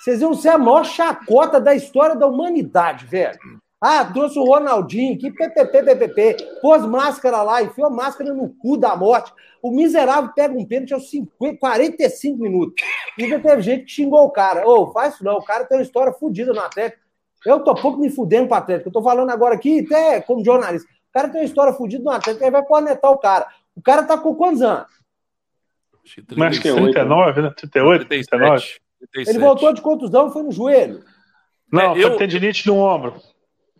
vocês iam ser a maior chacota da história da humanidade, velho. Ah, trouxe o Ronaldinho, que ppp, ppp, pôs máscara lá, enfiou a máscara no cu da morte. O miserável pega um pênalti aos 50, 45 minutos. Ainda teve gente que xingou o cara. Ô, oh, faz isso não, o cara tem uma história fodida no Atlético. Eu tô pouco me fudendo pro Atlético. Eu tô falando agora aqui, até como jornalista. O cara tem uma história fodida no Atlético, aí vai planetar o cara. O cara tá com quantos anos? Mas que 39, né? 38, 39. Ele voltou de contusão, foi no joelho. Não, é, eu... tendinite no ombro.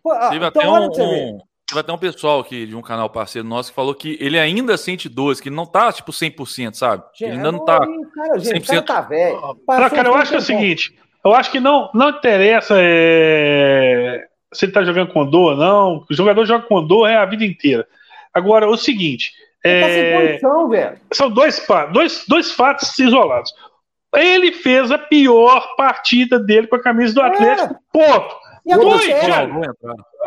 Pô, ah, teve, então, até um, teve até um pessoal aqui de um canal parceiro nosso que falou que ele ainda sente dores, que ele não tá tipo 100%, sabe? Gente, ele ainda não tá. Cara, gente, 100%. Cara tá velho. Cara, cara, eu acho que é o seguinte: eu acho que não, não interessa é, se ele tá jogando com dor ou não. O jogador joga com dor é a vida inteira. Agora, o seguinte. É, tá sem é, condição, velho. São dois, dois, dois fatos isolados. Ele fez a pior partida dele com a camisa do é. Atlético, é. ponto. E acontece.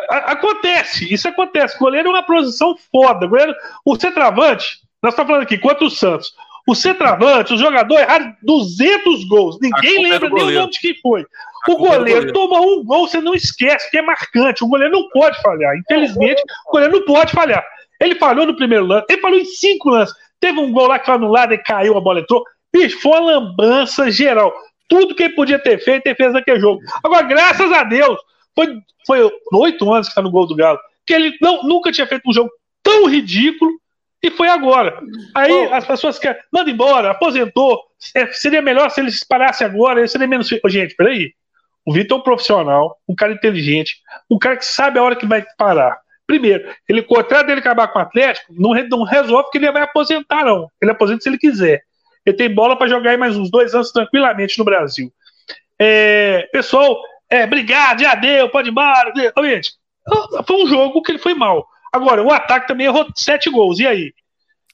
acontece, isso acontece. O goleiro é uma posição foda. O, goleiro, o centroavante, nós estamos falando aqui, quanto o Santos. O centroavante, o jogador erraram 200 gols. Ninguém lembra nem o nome de quem foi. O goleiro, toma um gol, você não esquece, que é marcante. O goleiro não pode falhar. Infelizmente, o goleiro não pode falhar. Ele falhou no primeiro lance, ele falhou em cinco lances. Teve um gol lá que foi anulado e caiu, a bola entrou. Bicho, foi uma lambança geral. Tudo que ele podia ter feito, ele fez naquele jogo. Agora, graças a Deus, foi, foi oito anos que está no gol do Galo, que ele não, nunca tinha feito um jogo tão ridículo e foi agora. Aí oh. as pessoas querem, manda embora, aposentou. É, seria melhor se ele se parasse agora, seria menos. Gente, peraí. O Vitor é um profissional, um cara inteligente, um cara que sabe a hora que vai parar. Primeiro, ele, o contrato dele acabar com o Atlético, não, não resolve que ele vai aposentar, não. Ele aposenta se ele quiser. Ele tem bola para jogar aí mais uns dois anos tranquilamente no Brasil. É, pessoal, é, obrigado, já deu, pode ir embora. Gente, foi um jogo que ele foi mal. Agora, o ataque também errou sete gols. E aí?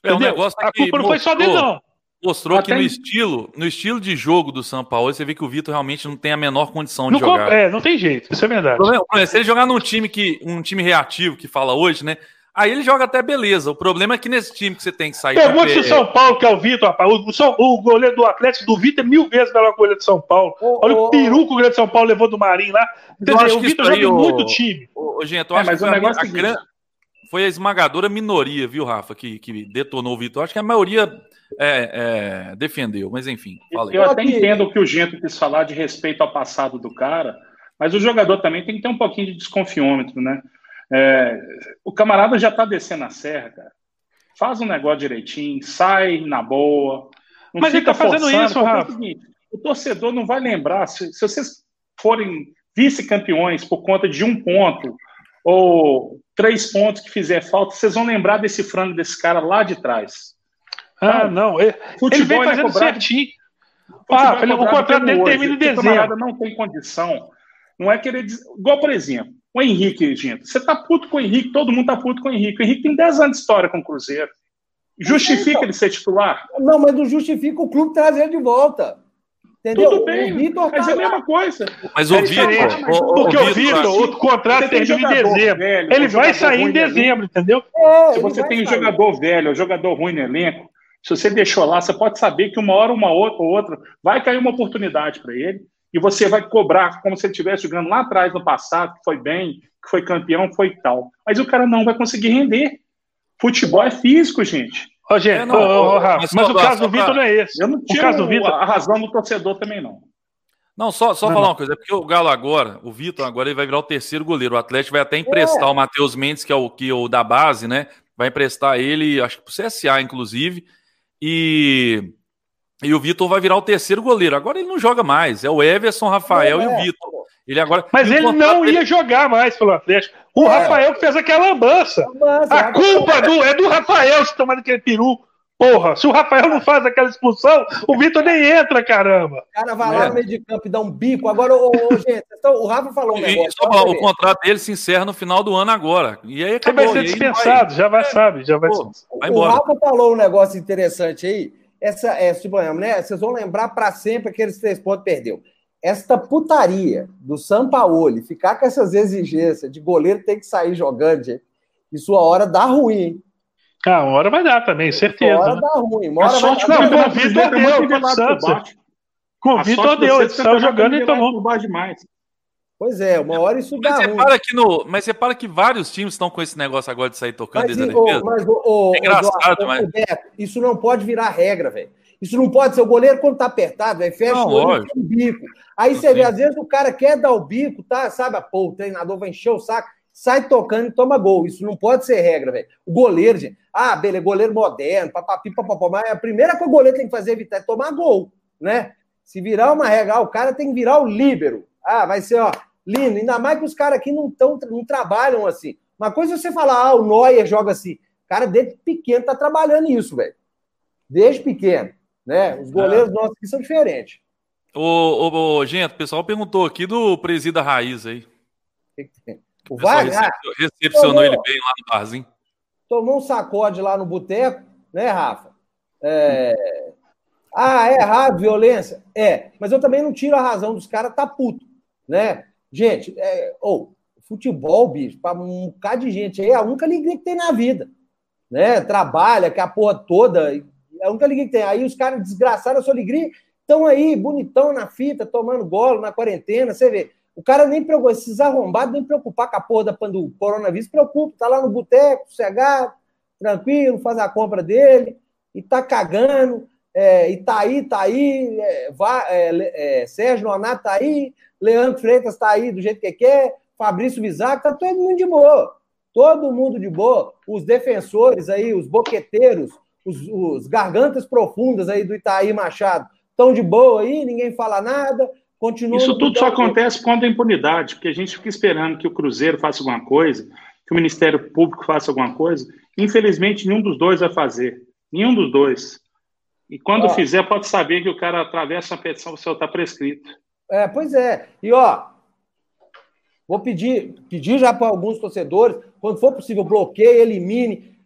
É um negócio a culpa não foi só dele, não. Mostrou Até que no estilo, no estilo de jogo do São Paulo, você vê que o Vitor realmente não tem a menor condição de jogar. É, não tem jeito, isso é verdade. Se ele jogar num time que um time reativo que fala hoje, né? Aí ele joga até beleza. O problema é que nesse time que você tem que sair. Pergunte se o São Paulo, que é o Vitor, rapaz. O, o, o, goleiro do Atlético do Vitor é mil vezes melhor que o goleiro de São Paulo. Olha o peru que o goleiro de São Paulo levou do Marinho lá. Quer dizer, o Vitor joga em muito time. Ô, gente, eu é, acho mas que o negócio a, a gran... foi a esmagadora minoria, viu, Rafa, que, que detonou o Vitor. Acho que a maioria é, é, defendeu, mas enfim. Falei. Eu até entendo o que o Gento quis falar de respeito ao passado do cara, mas o jogador também tem que ter um pouquinho de desconfiômetro, né? É, o camarada já está descendo a serra, cara. Faz um negócio direitinho, sai na boa. Mas ele está fazendo isso, Rafa. o torcedor não vai lembrar. Se, se vocês forem vice-campeões por conta de um ponto ou três pontos que fizer falta, vocês vão lembrar desse frango desse cara lá de trás. Ah, não. Ele, ele vem é fazendo certinho. Ah, o contrato dele termina em dezembro. não tem condição. Não é querer. Igual, por exemplo, o Henrique, gente. Você tá puto com o Henrique, todo mundo tá puto com o Henrique. O Henrique tem 10 anos de história com o Cruzeiro. Justifica então, ele ser titular? Não, mas não justifica o clube trazer ele de volta. Entendeu? Tudo bem, o Vitor mas tá é a mesma coisa. Mas o é Vitor. Porque o Vitor, o contrato termina em dezembro. Velho, ele vai sair em dezembro, entendeu? É, se você tem um jogador velho, um jogador ruim no elenco, se você deixou lá, você pode saber que uma hora, uma outra, ou outra, vai cair uma oportunidade para ele e você vai cobrar como se ele estivesse jogando lá atrás no passado, que foi bem, que foi campeão, foi tal. Mas o cara não vai conseguir render. Futebol é físico, gente. Ô, gente, É, não, ô, ô, ô, Rafa, mas mas, o caso do Vitor não é esse. Eu não O tiro caso do Vitor. a razão do torcedor também, não. Não, só, só Não, falar não. uma coisa, é porque o Galo agora, o Vitor agora ele vai virar o terceiro goleiro. O Atlético vai até emprestar o Matheus Mendes, que é o que o da base, né? Vai emprestar ele, acho que pro CSA, inclusive. E, e o Vitor vai virar o terceiro goleiro. Agora ele não joga mais. É o Everson, Rafael É, e o é. Vitor. Ele agora. Mas ele não dele- ia jogar mais pelo Atlético. O É. Rafael que fez aquela lambança. Mas, A culpa do, é do Rafael se tomando aquele peru. Porra, se o Rafael não faz aquela expulsão, o Vitor nem entra, caramba. O cara vai lá É. no meio de campo e dá um bico. Agora, ô, ô, gente, estão- o Rafa falou um negócio. e só falar, o contrato dele se encerra no final do ano agora. E aí Ele acabou. vai ser dispensado, já vai, sabe, já vai Pô, ser. vai o. Rafa falou um negócio interessante aí. Essa, é, tipo, né? Vocês vão lembrar para sempre aqueles três pontos que perdeu. Esta putaria do Sampaoli, ficar com essas exigências de goleiro ter que sair jogando, gente, e sua hora dá ruim, hein? Ah, uma hora vai dar também, certeza. hora né? dá ruim. Uma A hora vai sorte dar que o Não, ruim. com o campeonato Vitor brasileiro é muito deu, nivelado contra o por Santos. baixo. Com o A Vitor sorte de deu, vocês ele é que o saiu jogando e tomou. demais. Pois é, uma hora isso dá Mas ruim. repara que no. Mas repara que vários times estão com esse negócio agora de sair tocando Mas, ô, defesa. mas, É engraçado, mas- Beto, isso não pode virar regra, velho. Isso não pode ser. O goleiro, quando tá apertado, velho, fecha Não, o olho e um bico. Aí você Sim. vê, às vezes o cara quer dar o bico, tá? Sabe, pô, o treinador vai encher o saco, sai tocando e toma gol. Isso não pode ser regra, velho. O goleiro, gente. Ah, beleza, goleiro moderno, papapi, papapá. Mas a primeira coisa que o goleiro tem que fazer é evitar é tomar gol, né? Se virar uma regra, ah, o cara tem que virar o líbero. Ah, vai ser, ó, lindo. Ainda mais que os caras aqui não, tão, não trabalham assim. Uma coisa é você falar, ah, o Neuer joga assim. O cara, desde pequeno, tá trabalhando isso, velho. Desde pequeno. Né? Os goleiros nossos aqui são diferentes. Ô, ô, ô, gente, o pessoal perguntou aqui do presida raiz aí. O que que tem? O O pessoal Wagner ah, recep- recepcionou tomou. ele bem lá no barzinho. tomou um sacode lá no boteco, né, Rafa? É... Ah, é errado, violência? É, mas eu também não tiro a razão dos caras tá puto, né? Gente, é... ô, futebol, bicho, para um bocado de gente aí, é a única alegria que tem na vida, né? Trabalha, que a porra toda, é a única alegria que tem. Aí os caras desgraçaram a sua alegria, estão aí, bonitão na fita, tomando golo na quarentena, você vê. O cara nem preocupa, esses arrombados nem preocupar com a porra do coronavírus, preocupa, tá lá no boteco, sossegado, tranquilo, faz a compra dele, e tá cagando, é, e tá aí, tá aí, é, vá, é, é, Sérgio Nonato tá aí, Leandro Freitas tá aí do jeito que quer, Fabrício Vizac, tá todo mundo de boa, todo mundo de boa, os defensores aí, os boqueteiros, os, os gargantas profundas aí do Itaí Machado, estão de boa aí, ninguém fala nada, continua... Isso tudo só acontece quando a impunidade, porque a gente fica esperando que o Cruzeiro faça alguma coisa, que o Ministério Público faça alguma coisa. Infelizmente, nenhum dos dois vai fazer. Nenhum dos dois. E quando Ó. fizer, pode saber que o cara atravessa uma petição, o seu está prescrito. É, pois é. E ó, vou pedir, pedir já para alguns torcedores, quando for possível, bloqueie, elimine,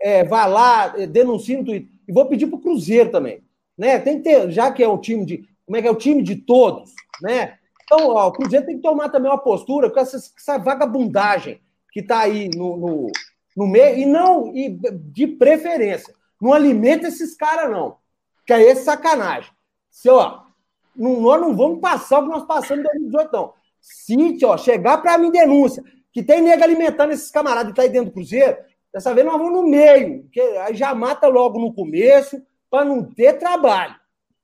é, vá lá, é, denuncie no Twitter. E vou pedir para o Cruzeiro também. Né? Tem que ter, já que é o time de. Como é que é o time de todos, né? Então, ó, o Cruzeiro tem que tomar também uma postura com essa, essa vagabundagem que está aí no, no, no meio, e não, e de preferência, não alimenta esses caras, não. Que aí é sacanagem. Se, ó, não, nós não vamos passar o que nós passamos em 2018, não. Se ó, chegar para mim denúncia que tem nego alimentando esses camaradas e tá aí dentro do Cruzeiro, dessa vez nós vamos no meio, que aí já mata logo no começo, para não ter trabalho.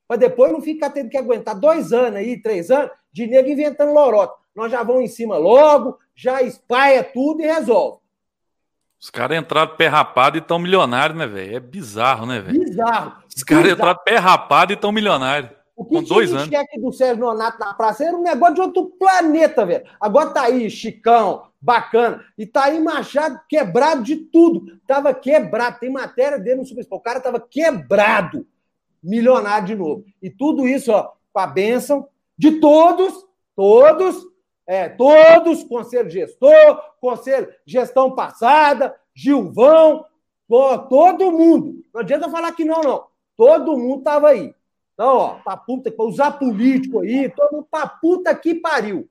Para depois não ficar tendo que aguentar dois anos aí, três anos, de nego inventando lorota. Nós já vamos em cima logo, já espalha tudo e resolve. Os caras entraram pé rapado e estão milionários, né, velho? É bizarro, né, velho? Bizarro. Os caras entraram pé rapado e estão milionários. O que Com dois anos. cheque do Sérgio Nonato na praça era um negócio de outro planeta, velho. Agora tá aí, Chicão, bacana. E tá aí Machado quebrado de tudo. Tava quebrado. Tem matéria dele no Super Sport. O cara tava quebrado. Milionário de novo. E tudo isso, ó, com a bênção de todos, todos, é, todos, conselho gestor, conselho gestão passada, Gilvão, todo mundo. Não adianta falar que não, não. Todo mundo tava aí. Então, ó, pra puta, pra usar político aí, todo mundo pra puta que pariu.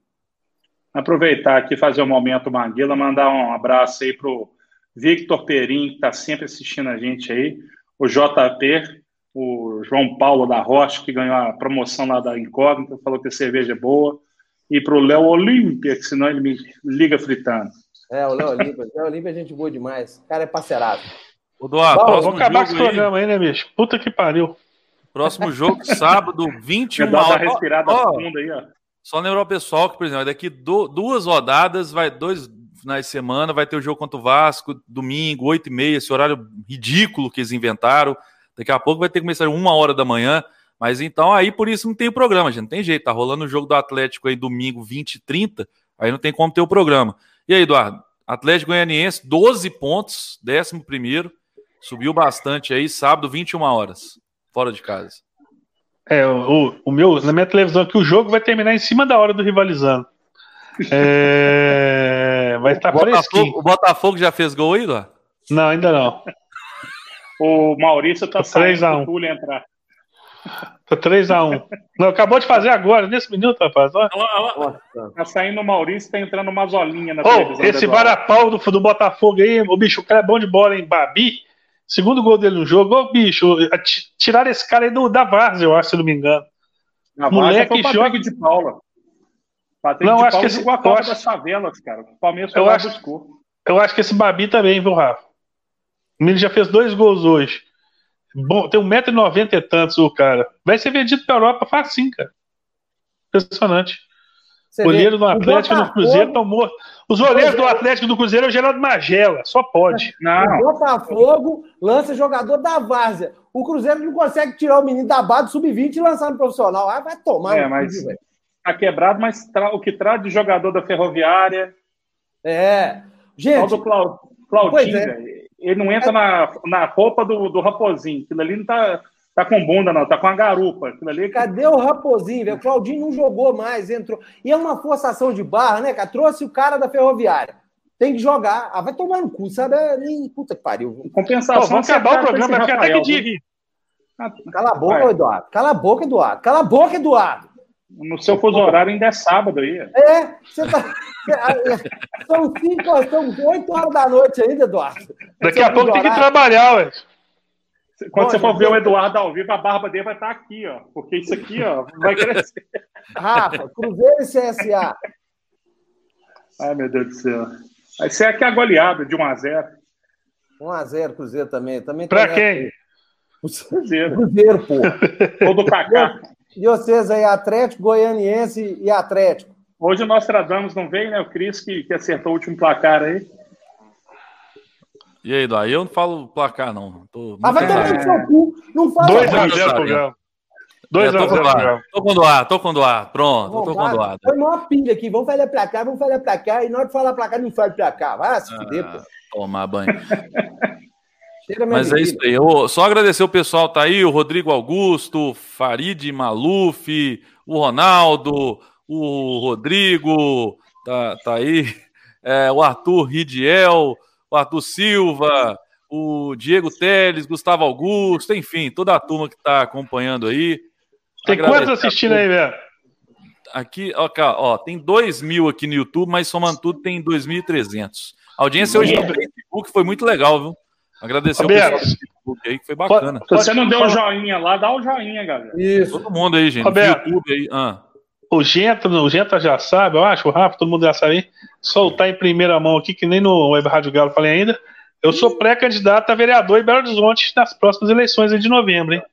Aproveitar aqui, fazer o momento Maguila, mandar um abraço aí pro Victor Perim, que está sempre assistindo a gente aí, o JP, o João Paulo da Rocha, que ganhou a promoção lá da Incógnita, falou que a cerveja é boa, e pro Léo Olímpia, que senão ele me liga fritando. É, o Léo Olímpia. O Léo Olímpia é gente boa demais. O cara é parceirado. Ô, próximo vamos acabar com esse programa aí, né, bicho? Puta que pariu. Próximo jogo, sábado, 21 Dá uma horas. respirada Ó, funda aí, ó. Só lembrar o pessoal que, por exemplo, daqui du- duas rodadas, vai dois finais de semana, vai ter o jogo contra o Vasco, domingo, 8 e meia, esse horário ridículo que eles inventaram. Daqui a pouco vai ter que começar uma hora da manhã. Mas então aí por isso não tem o programa, gente. Não tem jeito. Tá rolando o jogo do Atlético aí domingo 20 e 30. Aí não tem como ter o programa. E aí, Eduardo? Atlético Goianiense, 12 pontos, 11 primeiro. Subiu bastante aí, sábado, 21 horas. Fora de casa. É, o, o meu, na minha televisão aqui, o jogo vai terminar em cima da hora do rivalizando. É, vai estar fresquinho. Botafogo, o Botafogo já fez gol aí? Não, ainda não. O Maurício tá Tá três saindo a um. pro Túlio entrar. Tá 3x1. Não, acabou de fazer agora, nesse minuto, rapaz. Ó. Nossa. Tá saindo o Maurício, tá entrando uma zolinha na televisão. esse varapau do, do Botafogo aí, o bicho, o cara é bom de bola, hein? Babi. Segundo gol dele no jogo, ô bicho, tiraram esse cara aí do, da Várzea, eu acho, se não me engano. Na moleque foi o Patrick joga- de Paula. Patrick Não, de acho Paula que esse- jogou a Copa acho- das Favelas, cara. O Palmeiras Eu acho- buscou. Eu acho que esse Babi também, viu, Rafa? O menino já fez dois gols hoje. Bom, tem 1,90m e tantos o cara. Vai ser vendido pra Europa facinho, cara. Impressionante. Você Goleiro do o Atlético e do Cruzeiro estão mortos. Os goleiros do Atlético e do Cruzeiro é o Geraldo Magela, só pode. Não, O Botafogo lança jogador da Várzea. O Cruzeiro não consegue tirar o menino da base do sub-20 e lançar no profissional. Ah, vai tomar. É, mas- tá quebrado, mas tra- o que traz de jogador da Ferroviária, É. Gente, do Clau- Claudinho, é. ele não entra na, na roupa do, do Raposinho. Aquilo ali não tá, tá com bunda, não, tá com a garupa. Aquilo ali é cadê o Raposinho, velho? O Claudinho não jogou mais, entrou. E é uma forçação de barra, né, cara? Trouxe o cara da Ferroviária. Tem que jogar. Ah, vai tomar no cu, sabe? É, Nem... Puta que pariu. compensação. Pô, vamos acabar o tá programa, ficar até que aqui. Cala a boca, Vai. Eduardo. Cala a boca, Eduardo. Cala a boca, Eduardo. No seu fuso horário ainda é sábado aí. É, você tá. São cinco, são oito horas da noite ainda, Eduardo. Daqui a pouco tem que trabalhar, ué. Quando Bom, você for ver o Eduardo ao vivo, a barba dele vai estar aqui, ó. Porque isso aqui, ó, vai crescer. Rafa, Cruzeiro e CSA. Ai, meu Deus do céu. Vai ser aqui a goleada de 1 a 0 1x0 Cruzeiro também. também Pra quem? Cruzeiro. Cruzeiro, pô. Ou do Kaká. E vocês aí, Atlético, Goianiense e Atlético. Hoje o Nostradamus não veio, né? O Cris que, que acertou o último placar aí. E aí, Eduardo? Eu não falo placar, não. Tô, Ah, vai tomar no seu cu. Não fala. 2x0 Dois pro a Galo. É, tô 2x0 com pro o Eduardo. Galo. Tô com o Eduardo, tô com o Eduardo. Pronto, eu tô com o Eduardo. Foi maior pilha aqui. Vamos falar pra cá, vamos falar pra cá. E na hora de falar pra cá, não fala pra cá. Vai se fuder, pô. Ah, tomar banho. Mas é isso aí. Eu só agradecer o pessoal tá aí, o Rodrigo Augusto, Farid Maluf, o Ronaldo, o Rodrigo, tá, tá aí, é, o Arthur Ridiel, o Arthur Silva, o Diego Teles, Gustavo Augusto, enfim, toda a turma que tá acompanhando aí. Tem quantos assistindo aí, velho? Aqui, ó, cá, ó, tem 2 mil aqui no YouTube, mas somando tudo tem 2.300. A audiência hoje no Facebook foi muito legal, viu? Agradecer ao Roberto. pessoal do Facebook aí, que foi bacana. Se você não deu um joinha lá, dá o joinha, galera. Isso. Todo mundo aí, gente. Roberto. YouTube aí. Ah. O Genta, o Genta já sabe, eu acho, o Rafa, todo mundo já sabe. Soltar em primeira mão aqui, que nem no Web Rádio Galo falei ainda. Eu sou pré-candidato a vereador em Belo Horizonte nas próximas eleições aí de novembro, hein?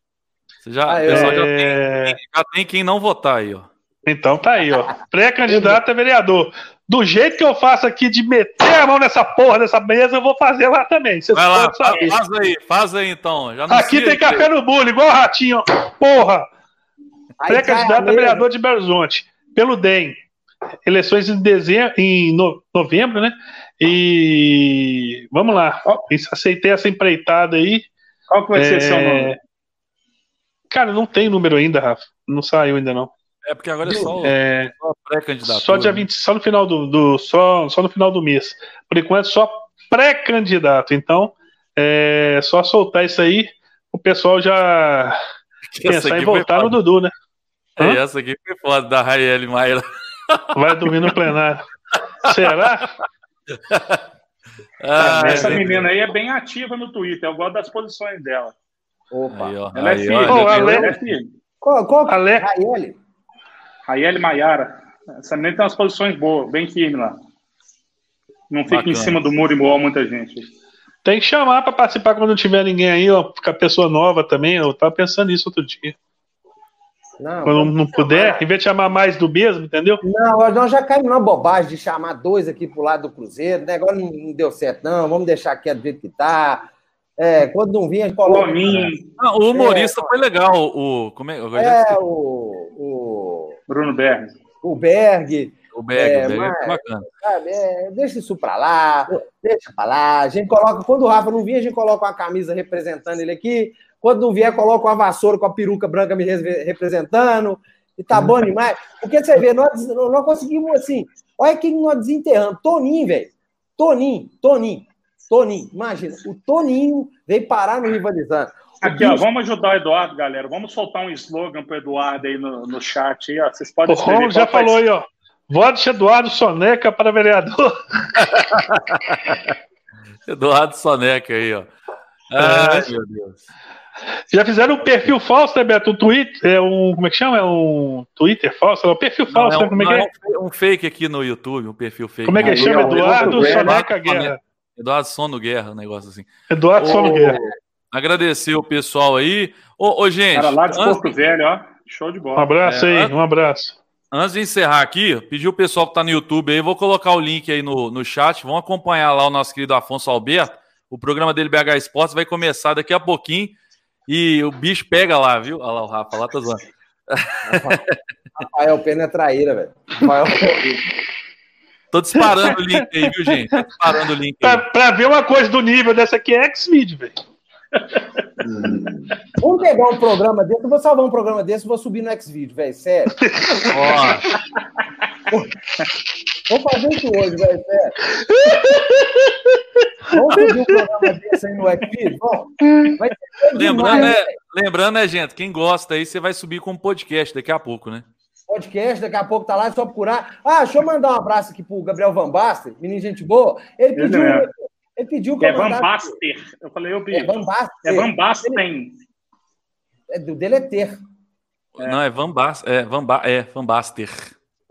Você já, Ah, pessoal já, É, tem, já tem quem não votar aí, ó. Então tá aí, ó. Pré-candidato a vereador. Do jeito que eu faço aqui de meter a mão nessa porra dessa mesa, eu vou fazer lá também. Vocês Vai lá, podem saber. faz, aí, faz aí então. Aqui tem aí. café no bule, igual o ratinho, ó. Porra! Pré-candidato a vereador de Belo Horizonte, pelo DEM. Eleições em dezembro, em no- novembro, né? E vamos lá. Aceitei essa empreitada aí. Qual que vai ser É, seu nome? Cara, não tem número ainda, Rafa. Não saiu ainda, não. É porque agora é só, É, só pré-candidato. só dia 20, só no final do, do- só, só no final do mês. Por enquanto, só pré-candidato. Então, é só soltar isso aí, o pessoal já pensar em voltar no Dudu, né? É, essa aqui foi foda da Raiele Maia. Vai dormir no plenário. Será? Ah, Essa gente. menina aí é bem ativa no Twitter. Eu gosto das posições dela. Opa. Aí, ó, Ela é aí, ó, já Ale- viu? Ela é filha. Qual, qual que Ale- é Raiele? Raiele Maiara. Essa menina tem umas posições boas, bem firme lá. Não fica Bacana. em cima do muro igual muita gente. Tem que chamar para participar quando não tiver ninguém aí, ó, ficar pessoa nova também. Eu tava pensando nisso outro dia. Não, quando não puder, em vez de chamar mais do mesmo, entendeu? Não, nós já caímos na bobagem de chamar dois aqui pro lado do Cruzeiro. O negócio não deu certo, não. Vamos deixar aqui do jeito que tá. É, quando não vinha, a gente coloca. Não, o humorista é, foi legal. O, como é, é o, o. Bruno Berg. O Berg. O Berg, é, o Berg mas, é bacana. Sabe, é, deixa isso pra lá, deixa pra lá. A gente coloca, quando o Rafa não vinha, a gente coloca uma camisa representando ele aqui. Quando não vier, coloca uma vassoura com a peruca branca me representando. E tá bom demais. Porque você vê, nós, nós conseguimos assim. Olha quem nós desenterramos. Toninho, velho. Toninho, Toninho, Toninho. Imagina, o Toninho veio parar no rivalizando. Aqui, ó, vamos ajudar o Eduardo, galera. Vamos soltar um slogan pro Eduardo aí no, no chat. Aí, ó. Vocês podem O Ron já falou aí, ó. Vote Eduardo Soneca para vereador. Eduardo Soneca aí, ó. Ai, é. meu Deus. Já fizeram um perfil falso, né, Beto? Um Twitter, é um, como é que chama? É um Twitter falso? É um perfil falso, não, é um, né? Como é que é? um fake aqui no YouTube, um perfil fake. Como é que ele chama? Eduardo Soneca Guerra. Eduardo Sono Guerra, um negócio assim. Eduardo Sono Guerra. Agradecer o pessoal aí. Ô, ô gente. Cara, lá de antes... Porto Velho, ó. Show de bola. Um abraço é, aí, um abraço. Antes de encerrar aqui, pedir o pessoal que está no YouTube aí, vou colocar o link aí no, no chat. Vão acompanhar lá o nosso querido Afonso Alberto. O programa dele, BH Esportes, vai começar daqui a pouquinho. E o bicho pega lá, viu? Olha lá o Rafa, lá tá zoando. Rafael Pena é traíra, velho. Rafael Tô disparando o link aí, viu, gente? Tô disparando o link aí. Pra, pra ver uma coisa do nível dessa aqui é X-Video, velho. Vamos pegar um programa desse, eu vou salvar um programa desse e vou subir no X-Video, velho, sério. Ó. Vou fazer isso hoje, velho. Vamos subir um programa desse aí no X-Video? Lembrando, né, lembrando, né, gente, quem gosta aí, você vai subir com um podcast daqui a pouco, né? podcast, daqui a pouco tá lá, é só procurar. Ah, deixa eu mandar um abraço aqui pro Gabriel Van Basten, menino gente boa. Ele pediu, é. ele pediu que é Van Baster. Eu falei, eu É Van Baster. É Van Basten. É do Deleter. É. Não, é Van, Bas, é, Van, ba, é Van Baster.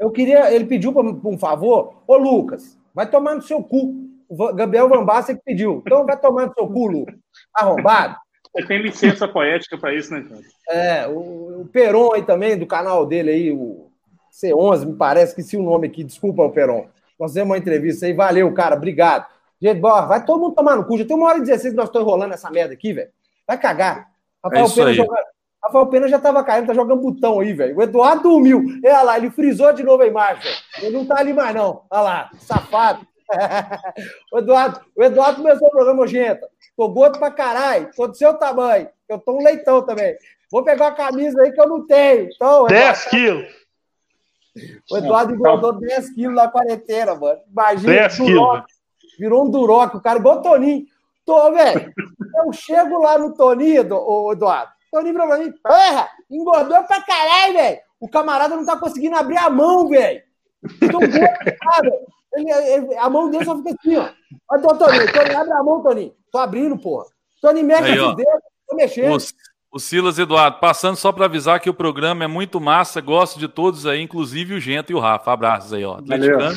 Eu queria, ele pediu por um favor, ô Lucas, vai tomar no seu cu. O Gabriel Van Basten que pediu. Então vai tomar no seu cu, Lucas. Arrombado. Você tem licença poética para isso, né, cara? É, o, o Peron aí também, do canal dele aí, o C11, me parece que se o nome aqui, desculpa, o Peron. Nós fizemos uma entrevista aí, valeu, cara, obrigado. Gente, bora, vai todo mundo tomar no cu. Já tem uma hora e 16 que nós estamos enrolando essa merda aqui, velho. Vai cagar. Rafael, é Pena jogando, Rafael Pena já tava caindo, tá jogando botão aí, velho. O Eduardo dormiu. Olha lá, ele frisou de novo a imagem. Ele não tá ali mais, não. Olha lá, safado. o, Eduardo, o Eduardo começou o programa, gente. Tô gordo pra caralho, tô do seu tamanho. Eu tô um leitão também. Vou pegar uma camisa aí que eu não tenho. Então, 10 quilos. O Eduardo engordou 10 quilos na quarentena, mano. Imagina. 10 quilos. Virou um duroc, o cara igual o Toninho. Tô, velho. Eu chego lá no Toninho, Eduardo. Toninho pra mim, porra, engordou pra caralho, velho. O camarada não tá conseguindo abrir a mão, velho. Tô gordo, cara. Ele, ele, a mão dele só fica assim, ó. Olha, Toninho, Toninho, abre a mão, Toninho. Tô abrindo, porra. Toninho mexe Aí, os dedos, tô mexendo. O, o Silas Eduardo, passando só para avisar que o programa é muito massa, gosto de todos aí, inclusive o Gento e o Rafa. Abraços aí, ó. Atleticano.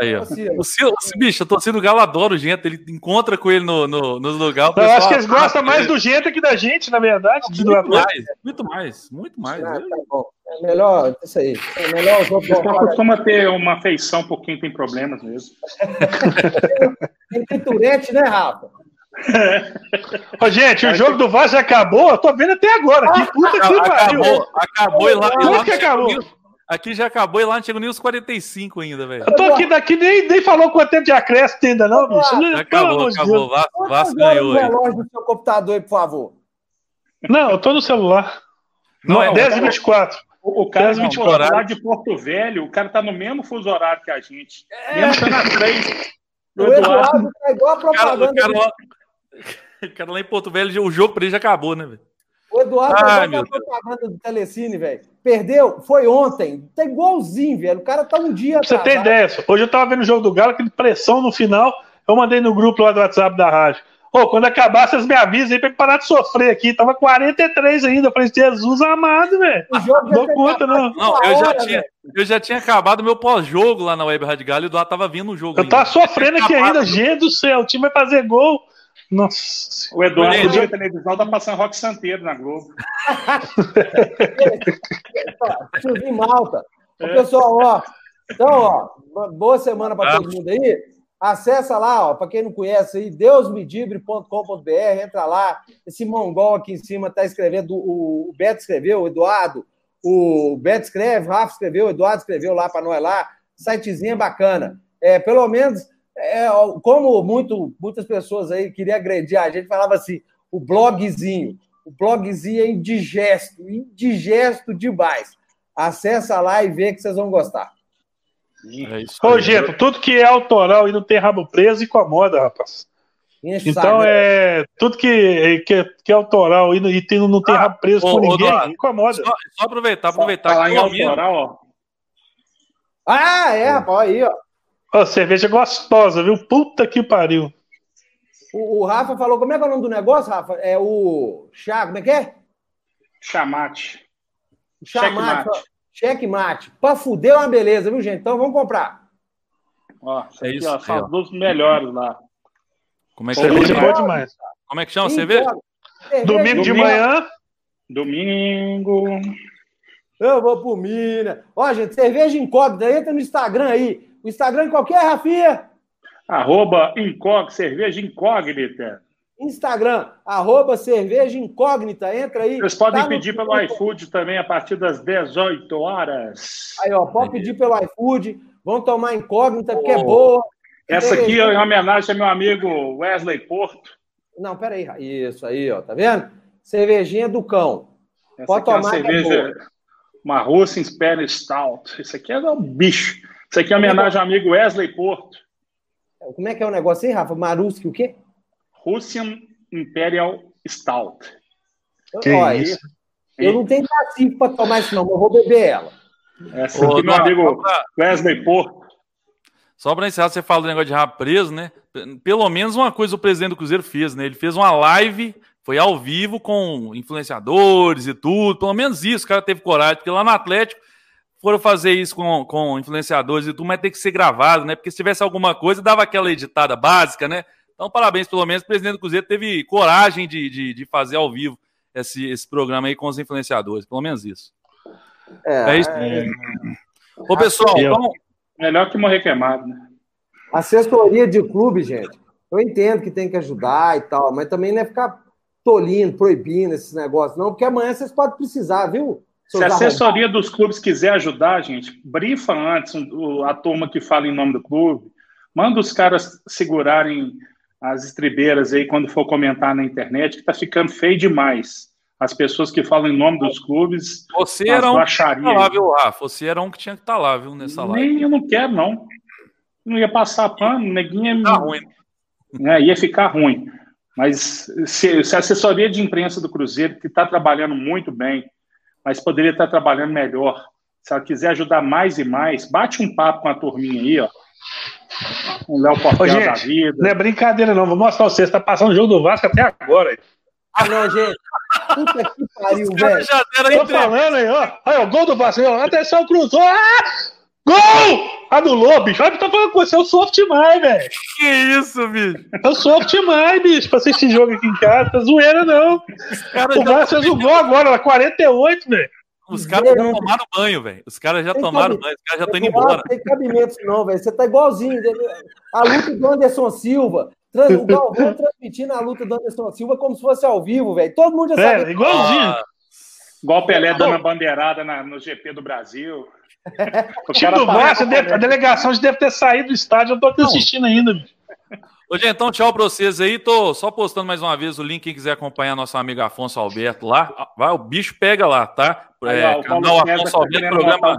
Aí, ó. O Silas, bicho, a torcida do Galo adora o Gento, ele encontra com ele no, no, nos lugares. Eu acho que eles gostam mais do Gento que da gente, na verdade. Muito mais, muito mais, muito mais. Ah, tá bom. É melhor, isso aí. É melhor o jogo. costuma ter uma feição por quem tem problemas mesmo. tem piturete, né, Rafa? Ô, gente, o jogo do Vasco já acabou? Eu tô vendo até agora. Que puta que pariu. Acabou, acabou e lá. Tudo que acabou. Aqui já acabou e lá não chegou nem os 45 ainda, velho. Eu tô aqui daqui, nem, nem falou quanto tempo de acréscimo ainda, não, bicho. Acabou, acabou. Vasco, Vasco ganhou. Aí. relógio do seu computador aí, por favor. Não, eu tô no celular. Não, é 10 e 24. O, o cara não, lá de Porto Velho, o cara tá no mesmo fuso horário que a gente. É. Mesmo tá na frente. O Eduardo tá igual a propaganda. O cara, o cara, o cara lá em Porto Velho, o jogo pra ele já acabou, né, velho? O Eduardo tá igual a propaganda do Telecine, velho. Perdeu? Foi ontem. Tá igualzinho, velho. O cara tá um dia. Você tem ideia? Hoje eu tava vendo o jogo do Galo, aquele pressão no final. Eu mandei no grupo lá do WhatsApp da rádio. Ô, quando acabar, vocês me avisam aí pra parar de sofrer aqui. Tava 43 ainda. Eu falei, Jesus amado, velho. Não conta, não. Não, eu já, tinha, eu já tinha acabado meu pós-jogo lá na Web Rádio Galo e o Eduardo tava vindo o jogo. Eu ainda. tava sofrendo aqui ainda, gente do céu. O time vai fazer gol. Nossa. O Eduardo liga a televisão, tá passando rock santeiro na Globo. Tiozinho Malta. Ô, pessoal, ó. Então, ó, boa semana para todo mundo aí. Acessa lá, ó, para quem não conhece aí, deusmedibre.com.br, entra lá. Esse mongol aqui em cima está escrevendo, o, o Beto escreveu, o Eduardo, o Beto escreve, o Rafa escreveu, o Eduardo escreveu lá para nós lá. Sitezinho é bacana. É, pelo menos, é, como muito, muitas pessoas aí queriam agredir a gente, falava assim, o blogzinho. O blogzinho é indigesto, indigesto demais. Acessa lá e vê que vocês vão gostar. É isso Ô, Geto, tudo que é autoral e não tem rabo preso incomoda, rapaz. então né? é tudo que, que, que é autoral e, e tem, não tem ah, rabo preso com ninguém, ô, incomoda. Só, só, aproveitar, aproveitar. Falar em autoral, ó. Ah, é, rapaz, aí, ó. Ó, cerveja gostosa, viu? Puta que pariu. O, o, Rafa falou, como é que é o nome do negócio, Rafa? É o chá, como é que é? Chamate. Chamate. Cheque mate. Pra fuder é uma beleza, viu, gente? Então vamos comprar. Ó, é isso, ó, são os melhores lá. Como é que cerveja boa demais. Como é que chama a cerveja? Domingo de manhã. Domingo. Eu vou pro Minas. Ó, gente, cerveja incógnita. Entra no Instagram aí. O Instagram qualquer, Rafinha? Arroba incógnita, cerveja incógnita. Instagram, arroba cerveja incógnita, entra aí. Vocês podem tá pedir pelo iFood também a partir das 18 horas. Aí, ó, pode pedir pelo iFood, vão tomar incógnita, porque oh. é boa. Essa aqui é em homenagem ao meu amigo Wesley Porto. Não, peraí, isso aí, ó, tá vendo? Cervejinha do cão. Essa pode tomar. É uma cerveja, é uma Russian Imperial Stout. Isso aqui é um bicho. Isso aqui é homenagem ao amigo Wesley Porto. Como é que é o negócio aí, Rafa? Maruski, o quê? Russian Imperial Stout. Que Olha, isso? Eu não tenho cacife para tomar isso, não, mas eu vou beber ela. Essa aqui, Ô, meu amigo Wesley Porto. Só para encerrar, você fala do negócio de rabo preso, né? Pelo menos uma coisa o presidente do Cruzeiro fez, né? Ele fez uma live, foi ao vivo com influenciadores e tudo. Pelo menos isso, o cara teve coragem, porque lá no Atlético foram fazer isso com, com influenciadores e tudo, mas tem que ser gravado, né? Porque se tivesse alguma coisa, dava aquela editada básica, né? Então, parabéns, pelo menos, o presidente do Cruzeiro teve coragem de, de, de fazer ao vivo esse, esse programa aí com os influenciadores, pelo menos isso. É, é isso. É... Ô, pessoal, então... Melhor que morrer queimado, né? Assessoria de clube, gente, eu entendo que tem que ajudar e tal, mas também não é ficar tolindo, proibindo esses negócios, não, porque amanhã vocês podem precisar, viu? Se a assessoria dos clubes quiser ajudar, gente, brifa antes a turma que fala em nome do clube, manda os caras segurarem as estribeiras aí quando for comentar na internet, que tá ficando feio demais. As pessoas que falam em nome dos clubes. Você era um que tinha que estar tá lá, viu, Rafa? Você era um que tinha que estar tá lá, viu, nessa live. Nem eu não quero, não. Não ia passar pano, neguinha. Ia, ruim. É, ia ficar ruim. Mas se, se, a assessoria de imprensa do Cruzeiro, que está trabalhando muito bem, mas poderia estar trabalhando melhor, se ela quiser ajudar mais e mais, bate um papo com a turminha aí, ó. Um Léo Portel da vida. Não é brincadeira, não. Vou mostrar você. Você tá passando o jogo do Vasco até agora. Ah, não, gente. Puta que pariu, velho. Já Tô falando aí, ó. Olha o gol do Vasco. Atenção, cruzou. Ah! Gol! Anulou, bicho. Olha o que eu tô falando com você. Eu sofro demais, velho. Que isso, bicho? Eu sofro demais, bicho, pra assistir jogo aqui em casa. Tá zoeira, não. O Vasco fez o gol agora, 48, velho. Os caras já tomaram banho, velho. Os caras já tomaram banho, os caras já estão indo embora. Não tem cabimento, não, velho. Você tá igualzinho. A luta do Anderson Silva. O Galvão transmitindo a luta do Anderson Silva como se fosse ao vivo, velho. Todo mundo já sabe. É, igualzinho. Ah, Igual o Pelé dando a bandeirada na, no GP do Brasil. O time do Vasco, a delegação deve ter saído do estádio. Eu tô aqui assistindo ainda, bicho. Ô, gente, então tchau pra vocês aí. Tô só postando mais uma vez o link. Quem quiser acompanhar nosso amigo Afonso Alberto lá, vai, o bicho pega lá, tá? É, aí, ó, canal Afonso Alberto, programa.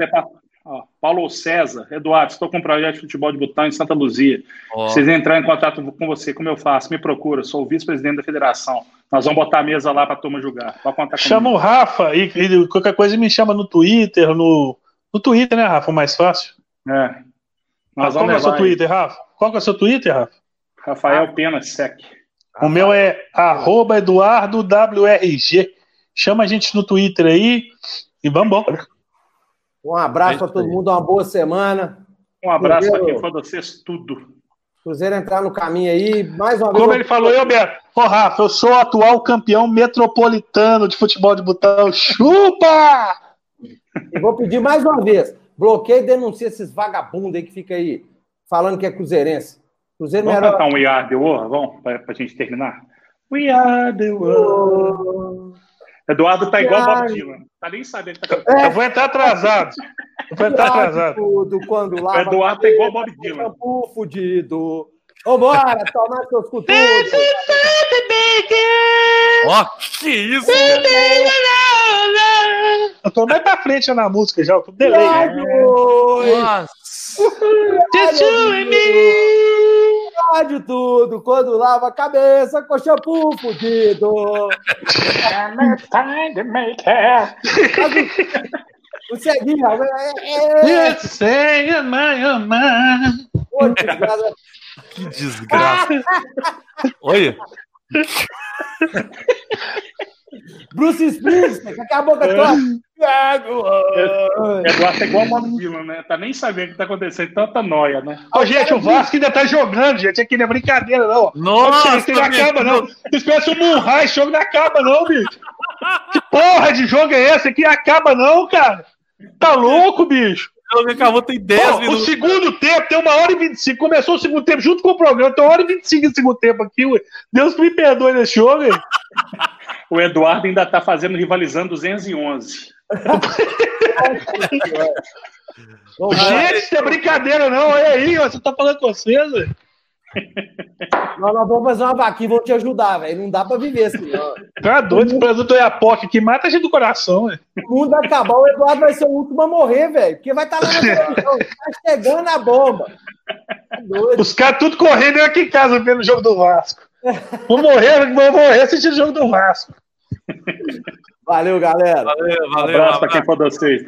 Ó, Paulo César, Eduardo, estou com um projeto de futebol de botão em Santa Luzia. Oh. Vocês entrar em contato com você, como eu faço? Me procura, sou o vice-presidente da federação. Nós vamos botar a mesa lá para a turma julgar. Chama o Rafa e, e, qualquer coisa me chama no Twitter, no, no Twitter, né, Rafa? Mais fácil. É. Nós qual é o seu Twitter, Rafa? Qual é o seu Twitter, Rafa? Rafael Pena Sec. O meu é arroba EduardoWRG. Chama a gente no Twitter aí e vamos embora. Um abraço para todo mundo, uma boa semana. Um abraço para quem for vocês, tudo. Cruzeiro entrar no caminho aí, mais uma vez. Como ele falou, eu, Beto, ô Rafa, eu sou o atual campeão metropolitano de futebol de botão. Chupa! E vou pedir mais uma vez: bloqueia e denuncia esses vagabundos aí que fica aí falando que é cruzeirense. Cruzeiro Vamos não era... cantar um We Are The World, vamos, pra, pra gente terminar? We Are The World. Eduardo tá igual Bob Dylan. Tá nem sabendo que tá. É. Eu vou entrar atrasado. Eu vou entrar atrasado. Tudo, quando O lava Eduardo tá igual Bob Dylan. fudido. Vambora, tomar seus cutudos. Ó, que isso, cara? Eu tô mais pra frente na música já, eu tô delay. Nossa. de tudo, quando lava a cabeça com shampoo fudido. O Ceguinha, é, é, Eu sei amar, amar. pô. Que desgraça. Olha, Bruce Springsteen, com aquela boca torta. Eduardo tá igual Bob Dylan, né? Tá nem sabendo o que tá acontecendo. Tanta noia, né? Ô, gente, o Vasco ainda tá jogando, gente. Aqui não é brincadeira, não. Nossa, Isso não acaba, não. Vocês pensam o esse jogo não acaba, não, bicho. Que porra de jogo é esse aqui? Acaba, não, cara. Tá louco, bicho. Acabou tem 10 Pô, o minutos. segundo tempo tem uma hora e 25. Começou o segundo tempo junto com o programa. Tem uma hora e 25 de segundo tempo aqui, ué. Deus me perdoe nesse jogo? O Eduardo ainda tá fazendo rivalizando 211. Vamos lá. Gente, isso não é brincadeira, não. Olha aí, ó, você tá falando com vocês, velho. Nós, nós vamos fazer uma vaquinha, vão te ajudar, velho. Não dá pra viver assim, ó. Tá doido, esse Brasil do Iapoque aqui mata a gente do coração, velho. O mundo acabar, o Eduardo vai ser o último a morrer, velho. Porque vai estar lá na televisão. Tá chegando a bomba. Tá doido. Os caras tudo correndo eu aqui em casa vendo o jogo do Vasco. Vou morrer, vou morrer assistindo o jogo do Vasco. Valeu, galera. Valeu, Um valeu. abraço pra quem for vocês.